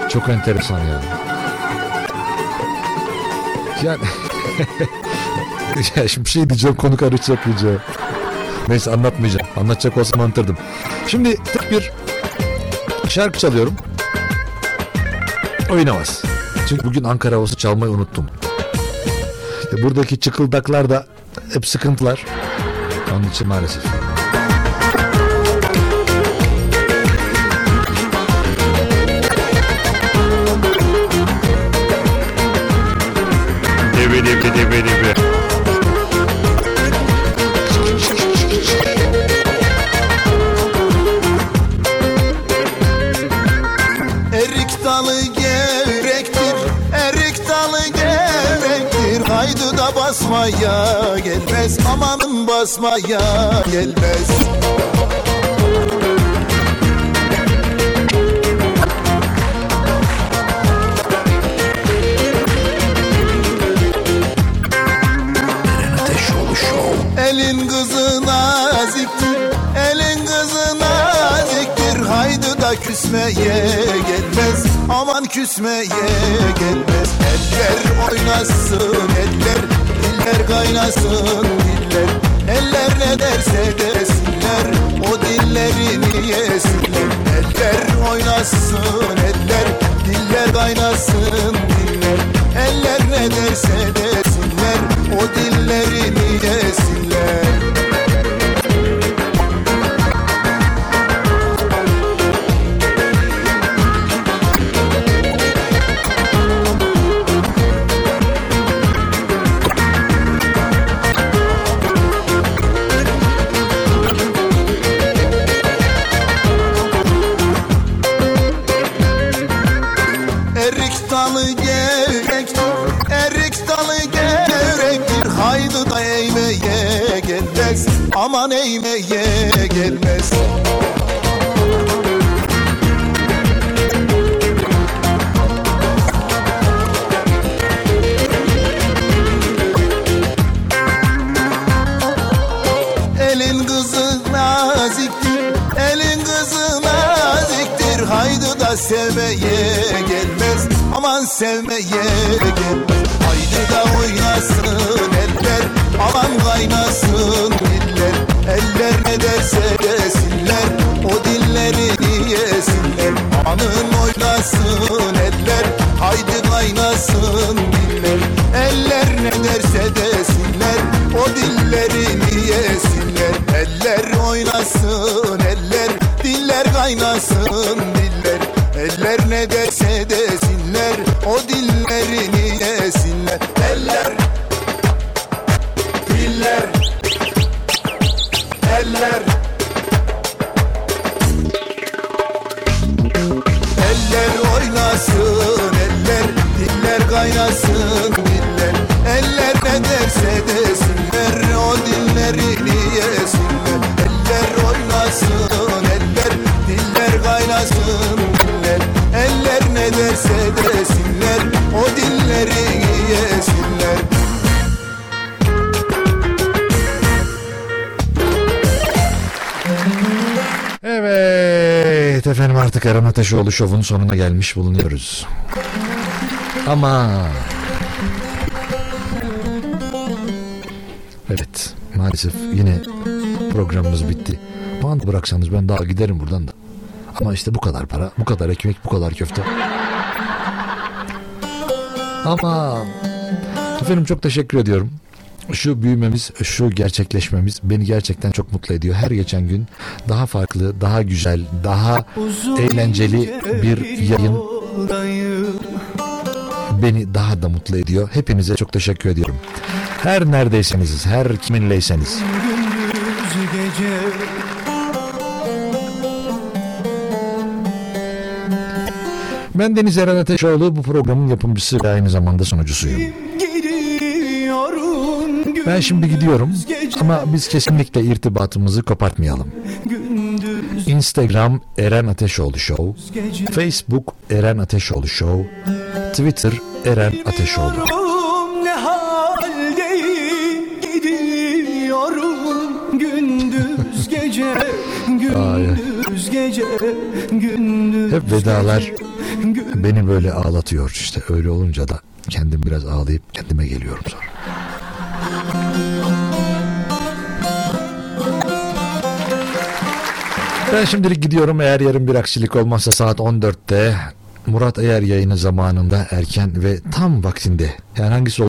Çok enteresan ya. Yani ya şimdi bir şey diyeceğim konu karışacak iyice. Neyse anlatmayacağım. Anlatacak olsam anlatırdım. Şimdi tek bir şarkı çalıyorum. oynamaz. Çünkü bugün Ankara havası çalmayı unuttum. İşte buradaki çıkıldaklar da hep sıkıntılar. Onun için maalesef. Dibi dibi dibi dibi. Erik dalı gevrektir, erik dalı gevrektir Haydi da basmaya gelmez, amanın basmaya gelmez küsmeye gelmez, aman küsmeye gelmez. Eller oynasın eller, diller kaynasın diller. Eller ne derse desinler, o dillerini yesinler. Eller oynasın eller, diller kaynasın diller. Eller ne derse desinler, o dillerini yesinler aman eğmeye gelmez. Elin kızı naziktir, elin kızı naziktir. Haydi da sevmeye gelmez, aman sevmeye gelmez. Haydi da oynasın eller, aman kaynasın desinler, o dillerini yesinler. Amanın oynasın eller, haydi kaynasın diller. Eller ne derse desinler, o dillerini yesinler. Eller derse desinler, o dillerini yesinler Evet efendim artık Eren Ateşoğlu şovun sonuna gelmiş bulunuyoruz. Ama evet maalesef yine programımız bitti. Bana bıraksanız ben daha giderim buradan da. Ama işte bu kadar para, bu kadar ekmek, bu kadar köfte. Ama efendim çok teşekkür ediyorum. Şu büyümemiz, şu gerçekleşmemiz beni gerçekten çok mutlu ediyor. Her geçen gün daha farklı, daha güzel, daha eğlenceli bir yayın beni daha da mutlu ediyor. Hepinize çok teşekkür ediyorum. Her neredeyseniz, her kiminleyseniz. Gündüz gece Ben Deniz Eren Ateşoğlu bu programın yapımcısı ve aynı zamanda sunucusuyum. Ben şimdi gidiyorum ama biz kesinlikle irtibatımızı kopartmayalım. Instagram Eren Ateşoğlu Show, Facebook Eren Ateşoğlu Show, Twitter Eren Ateşoğlu. Gündüz gece gündüz gece gündüz Hep vedalar beni böyle ağlatıyor işte. Öyle olunca da kendim biraz ağlayıp kendime geliyorum sonra. Ben şimdilik gidiyorum. Eğer yarın bir aksilik olmazsa saat 14'te Murat eğer yayını zamanında erken ve tam vaktinde. Yani hangisi